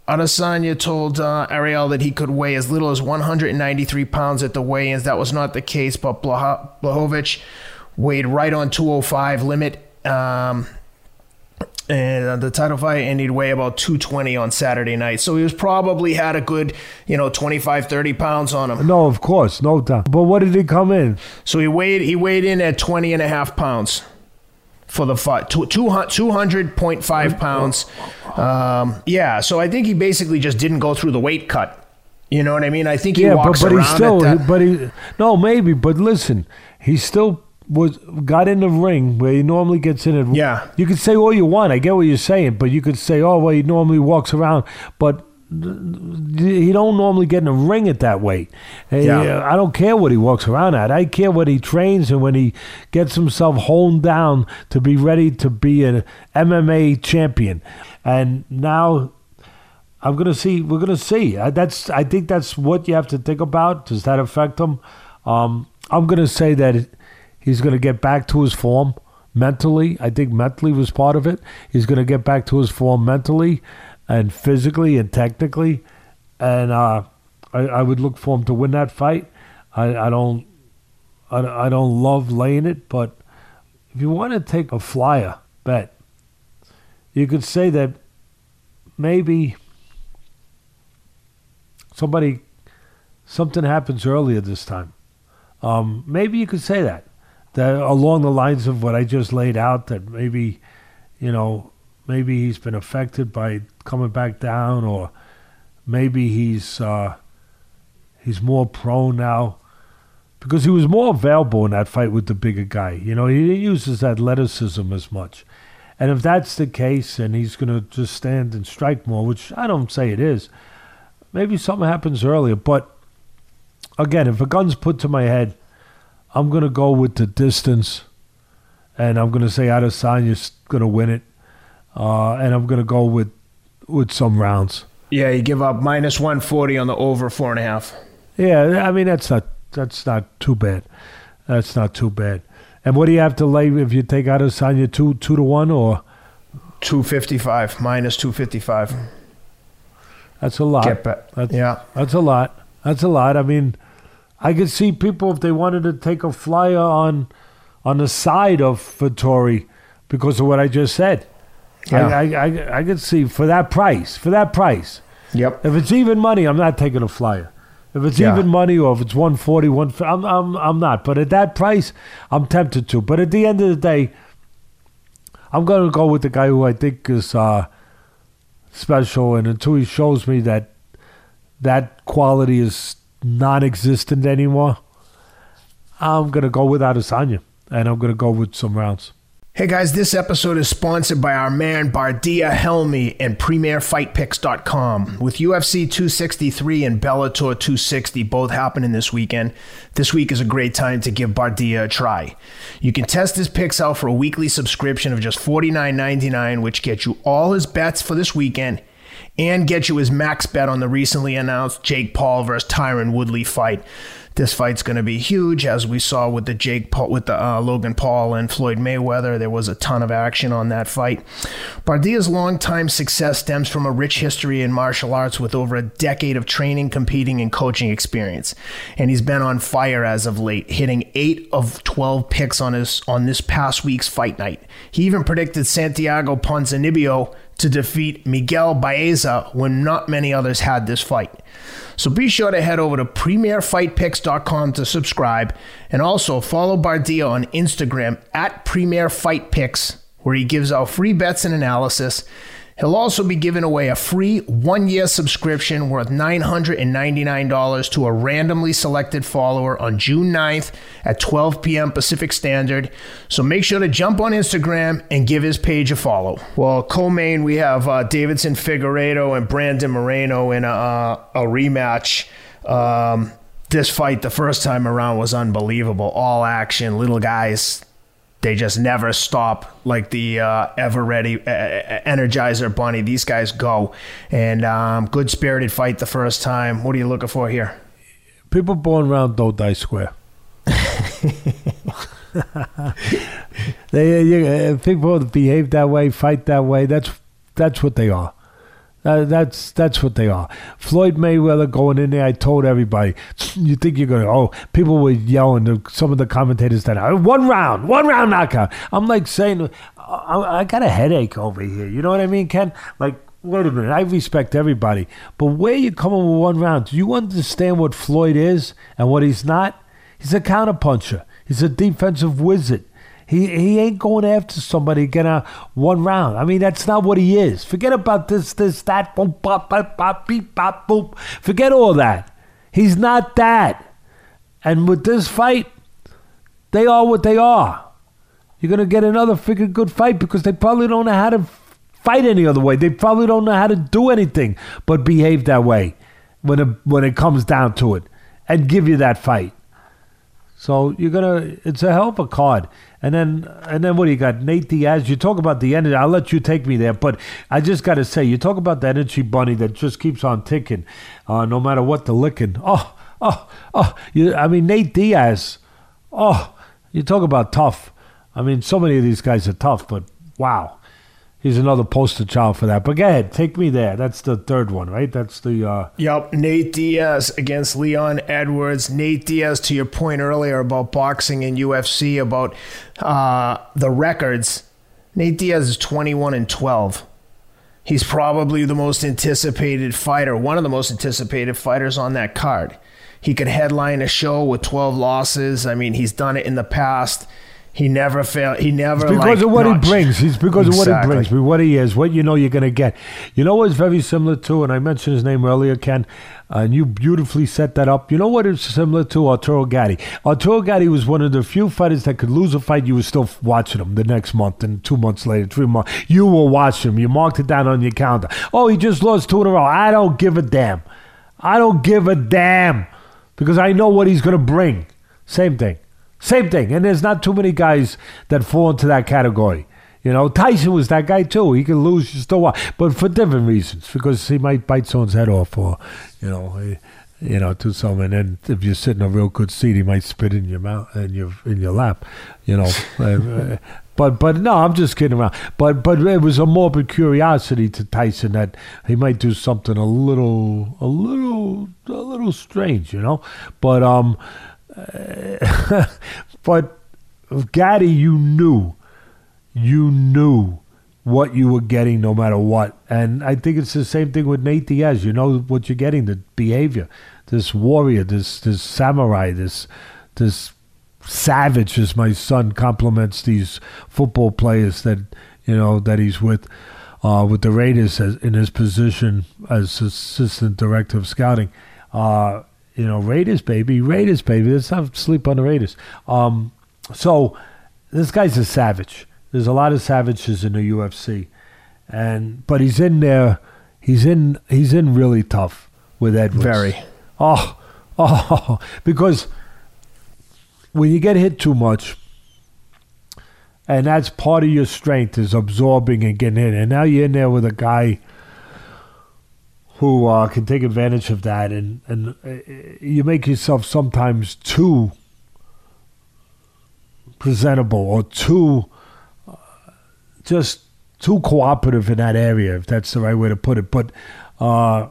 Adesanya told uh, Ariel that he could weigh as little as 193 pounds at the weigh-ins. That was not the case, but Blachowicz weighed right on 205 limit. Um, and uh, the title fight and he'd weigh about 220 on saturday night so he was probably had a good you know 25 30 pounds on him no of course no doubt but what did he come in so he weighed he weighed in at 20 and a half pounds for the fight 200.5 pounds um, yeah so i think he basically just didn't go through the weight cut you know what i mean i think he yeah, walks but, but around he still at that. but he no maybe but listen he still was got in the ring where he normally gets in it. Yeah. You could say all you want. I get what you're saying, but you could say, oh, well, he normally walks around, but he don't normally get in a ring at that weight. Yeah. I don't care what he walks around at. I care what he trains and when he gets himself honed down to be ready to be an MMA champion. And now I'm gonna see. We're gonna see. That's. I think that's what you have to think about. Does that affect him? Um, I'm gonna say that. He's going to get back to his form mentally. I think mentally was part of it. He's going to get back to his form mentally and physically and technically. And uh, I, I, would look for him to win that fight. I, I don't, I, I don't love laying it, but if you want to take a flyer bet, you could say that maybe somebody, something happens earlier this time. Um, maybe you could say that that along the lines of what I just laid out, that maybe, you know, maybe he's been affected by coming back down, or maybe he's uh, he's more prone now because he was more available in that fight with the bigger guy. You know, he didn't use his athleticism as much. And if that's the case, and he's going to just stand and strike more, which I don't say it is, maybe something happens earlier. But again, if a gun's put to my head I'm going to go with the distance, and I'm going to say Adesanya's going to win it, uh, and I'm going to go with with some rounds. Yeah, you give up minus 140 on the over four and a half. Yeah, I mean that's not that's not too bad. That's not too bad. And what do you have to lay if you take out Adesanya two two to one or two fifty five minus two fifty five? That's a lot. That's, yeah, that's a lot. That's a lot. I mean, I could see people if they wanted to take a flyer on on the side of Vettori because of what I just said. Yeah. I, I, I, I could see for that price, for that price. Yep. If it's even money, I'm not taking a flyer. If it's yeah. even money or if it's 140, 150, I'm, I'm, I'm not. But at that price, I'm tempted to. But at the end of the day, I'm going to go with the guy who I think is uh, special. And until he shows me that that quality is non-existent anymore. I'm gonna go with Adesanya, and I'm gonna go with some rounds. Hey guys, this episode is sponsored by our man Bardia Helmy and PremierFightPicks.com. With UFC 263 and Bellator 260 both happening this weekend, this week is a great time to give Bardia a try. You can test his picks out for a weekly subscription of just $49.99, which gets you all his bets for this weekend and get you his max bet on the recently announced Jake Paul versus Tyron Woodley fight. This fight's going to be huge, as we saw with the Jake Paul, with the uh, Logan Paul and Floyd Mayweather. There was a ton of action on that fight. Bardia's longtime success stems from a rich history in martial arts with over a decade of training, competing, and coaching experience. And he's been on fire as of late, hitting eight of twelve picks on his on this past week's fight night. He even predicted Santiago Ponzinibbio to defeat Miguel Baeza when not many others had this fight. So be sure to head over to premierfightpicks.com to subscribe and also follow Bardia on Instagram at premierfightpicks where he gives out free bets and analysis. He'll also be giving away a free one year subscription worth $999 to a randomly selected follower on June 9th at 12 p.m. Pacific Standard. So make sure to jump on Instagram and give his page a follow. Well, co main, we have uh, Deiveson Figueiredo and Brandon Moreno in a, uh, a rematch. Um, this fight, the first time around, was unbelievable. All action, little guys they just never stop like the uh, ever ready uh, Energizer Bunny. These guys go. And um, good spirited fight the first time. What are you looking for here? People born around don't die square. they, you, uh, people behave that way, fight that way. That's that's what they are. Uh, that's that's what they are. Floyd Mayweather going in there. I told everybody. You think you're gonna? Oh, people were yelling. To some of the commentators that one round, one round knockout. I'm like saying, I, I got a headache over here. You know what I mean, Ken? Like wait a minute, I respect everybody, but where you coming with one round? Do you understand what Floyd is and what he's not? He's a counterpuncher. He's a defensive wizard. He he ain't going after somebody get a one round. I mean, that's not what he is. Forget about this, this, that, boom, bop, bop, bop, beep, bop, boop. Forget all that. He's not that. And with this fight, they are what they are. You're gonna get another freaking good fight because they probably don't know how to fight any other way. They probably don't know how to do anything but behave that way when it when it comes down to it and give you that fight. So you're gonna it's a hell of a card. And then, and then what do you got? Nate Diaz. You talk about the energy. I'll let you take me there, but I just got to say, you talk about the energy bunny that just keeps on ticking, uh, no matter what the licking. Oh, oh, oh. You, I mean, Nate Diaz. Oh, you talk about tough. I mean, so many of these guys are tough, but wow he's another poster child for that. But go ahead, take me there. That's the third one, right? That's the. Uh... Yep, Nate Diaz against Leon Edwards. Nate Diaz, to your point earlier about boxing and UFC, about uh, the records. Nate Diaz is 21 and 12. He's probably the most anticipated fighter, one of the most anticipated fighters on that card. He could headline a show with 12 losses. I mean, he's done it in the past. He never failed. He never it's because like, of what he brings. He's because exactly. of what he brings. What he is, what you know you're going to get. You know what's very similar to, and I mentioned his name earlier, Ken, and you beautifully set that up. You know what is similar to Arturo Gatti? Arturo Gatti was one of the few fighters that could lose a fight. You were still watching him the next month, and two months later, three months, you will watch him. You marked it down on your calendar. Oh, he just lost two in a row. I don't give a damn. I don't give a damn because I know what he's going to bring. Same thing. Same thing. And there's not too many guys that fall into that category. You know, Tyson was that guy too. He could lose just a while, but for different reasons. Because he might bite someone's head off, or you know, you know, do something. And if you sit in a real good seat, he might spit in your mouth, in your in your lap. You know, uh, uh, but but no, I'm just kidding around. But but it was a morbid curiosity to Tyson that he might do something a little a little a little strange. You know, but um but Gatti, you knew, you knew what you were getting no matter what. And I think it's the same thing with Nate Diaz. You know what you're getting, the behavior. This warrior, this this samurai, this this savage, as my son compliments these football players that you know that he's with, uh, with the Raiders as, in his position as assistant director of scouting. Uh, You know, Raiders, baby, Raiders, baby. Let's not sleep on the Raiders. Um, so this guy's a savage. There's a lot of savages in the UFC, and but he's in there. He's in. He's in really tough with Edwards. Very. Oh, oh, because when you get hit too much, and that's part of your strength is absorbing and getting in, and now you're in there with a guy who uh, can take advantage of that, and and uh, you make yourself sometimes too presentable or too uh, just too cooperative in that area, if that's the right way to put it. But uh,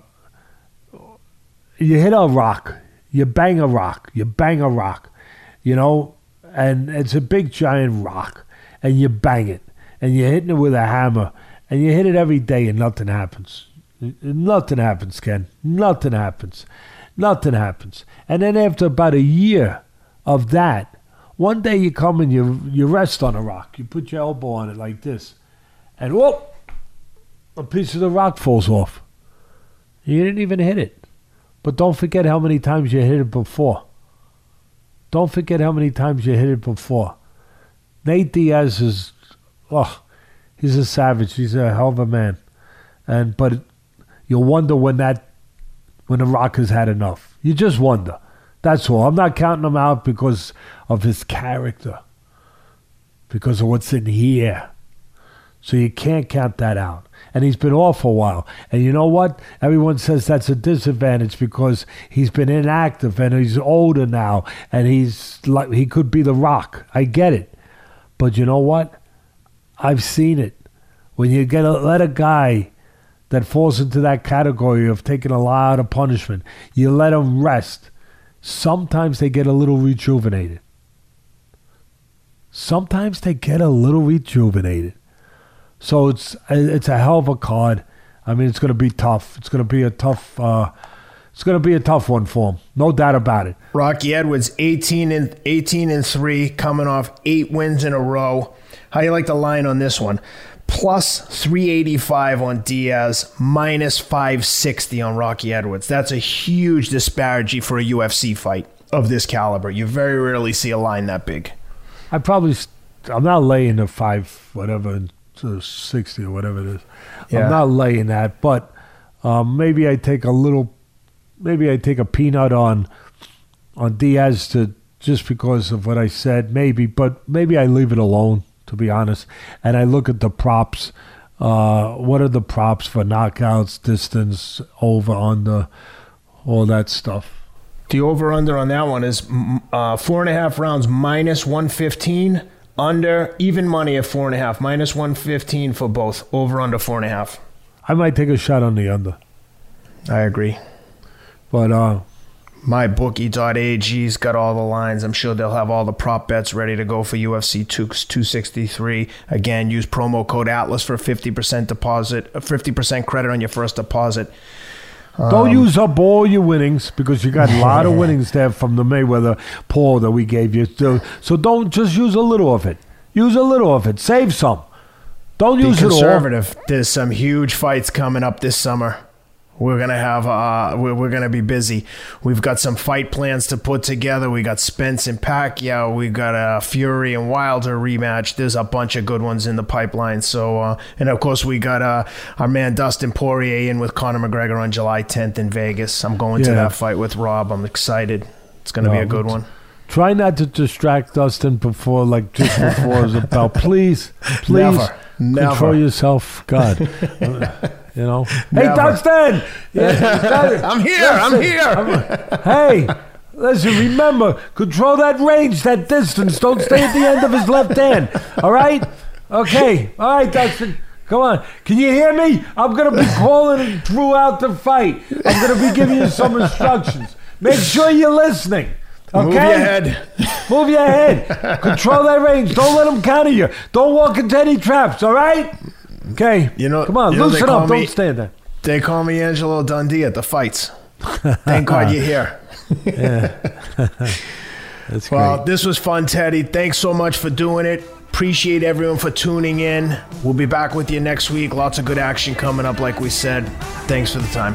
you hit a rock, you bang a rock, you bang a rock, you know, and it's a big giant rock, and you bang it, and you're hitting it with a hammer, and you hit it every day, and nothing happens. Nothing happens, Ken. Nothing happens. Nothing happens. And then after about a year of that, one day you come and you you rest on a rock. You put your elbow on it like this, and whoop, a piece of the rock falls off. You didn't even hit it. But don't forget how many times you hit it before. Don't forget how many times you hit it before. Nate Diaz is, oh, he's a savage. He's a hell of a man. And but you'll wonder when that, when the Rock has had enough. You just wonder. That's all. I'm not counting him out because of his character, because of what's in here. So you can't count that out. And he's been off for a while. And you know what? Everyone says that's a disadvantage because he's been inactive and he's older now and he's like he could be the rock. I get it. But you know what? I've seen it. When you get a, let a guy that falls into that category of taking a lot of punishment, you let them rest. Sometimes they get a little rejuvenated. Sometimes they get a little rejuvenated. So it's it's a hell of a card. I mean, it's going to be tough. It's going to be a tough. Uh, it's going to be a tough one for him, no doubt about it. Rocky Edwards, eighteen and eighteen and three, coming off eight wins in a row. How you like the line on this one? Plus three eighty five on Diaz, minus five sixty on Rocky Edwards. That's a huge disparity for a UFC fight of this caliber. You very rarely see a line that big. I probably, I'm not laying the five whatever to 60 or whatever it is. Yeah. I'm not laying that, but um, maybe I take a little, maybe I take a peanut on on Diaz to just because of what I said, maybe, but maybe I leave it alone to be honest, and I look at the props. Uh, what are the props for knockouts, distance, over, under, all that stuff? The over under on that one is uh, four and a half rounds minus 115 under even money at four and a half, minus one fifteen for both. Over under four and a half. I might take a shot on the under. I agree. But uh mybookie.ag's got all the lines. I'm sure they'll have all the prop bets ready to go for UFC 263. Again, use promo code Atlas for 50% deposit, 50% credit on your first deposit. Don't um, use up all your winnings because you got a lot of winnings there from the Mayweather Paul that we gave you. So, so don't just use a little of it. Use a little of it. Save some. Don't use it all. conservative. There's some huge fights coming up this summer. We're gonna have uh, we're, we're gonna be busy. We've got some fight plans to put together. We got Spence and Pacquiao. We got a Fury and Wilder rematch. There's a bunch of good ones in the pipeline. So uh, and of course we got uh, our man Dustin Poirier in with Conor McGregor on July 10th in Vegas. I'm going yeah. to that fight with Rob. I'm excited. It's gonna no, be a good one. Try not to distract Dustin before like just before it's about. Please, please Never. Never. control yourself, God. You know, hey Dustin, yeah, I'm here. I'm here. hey, listen. Remember, control that range, that distance. Don't stay at the end of his left hand. All right. Okay. All right, Dustin. Come on. Can you hear me? I'm going to be calling throughout the fight. I'm going to be giving you some instructions. Make sure you're listening. Okay? Move your head. Move your head. Control that range. Don't let them counter you. Don't walk into any traps, all right? Okay. You know, come on, you know, loosen up. Me, Don't stand there. They call me Angelo Dundee at the fights. Thank God you're here. That's well, great. this was fun, Teddy. Thanks so much for doing it. Appreciate everyone for tuning in. We'll be back with you next week. Lots of good action coming up, like we said. Thanks for the time.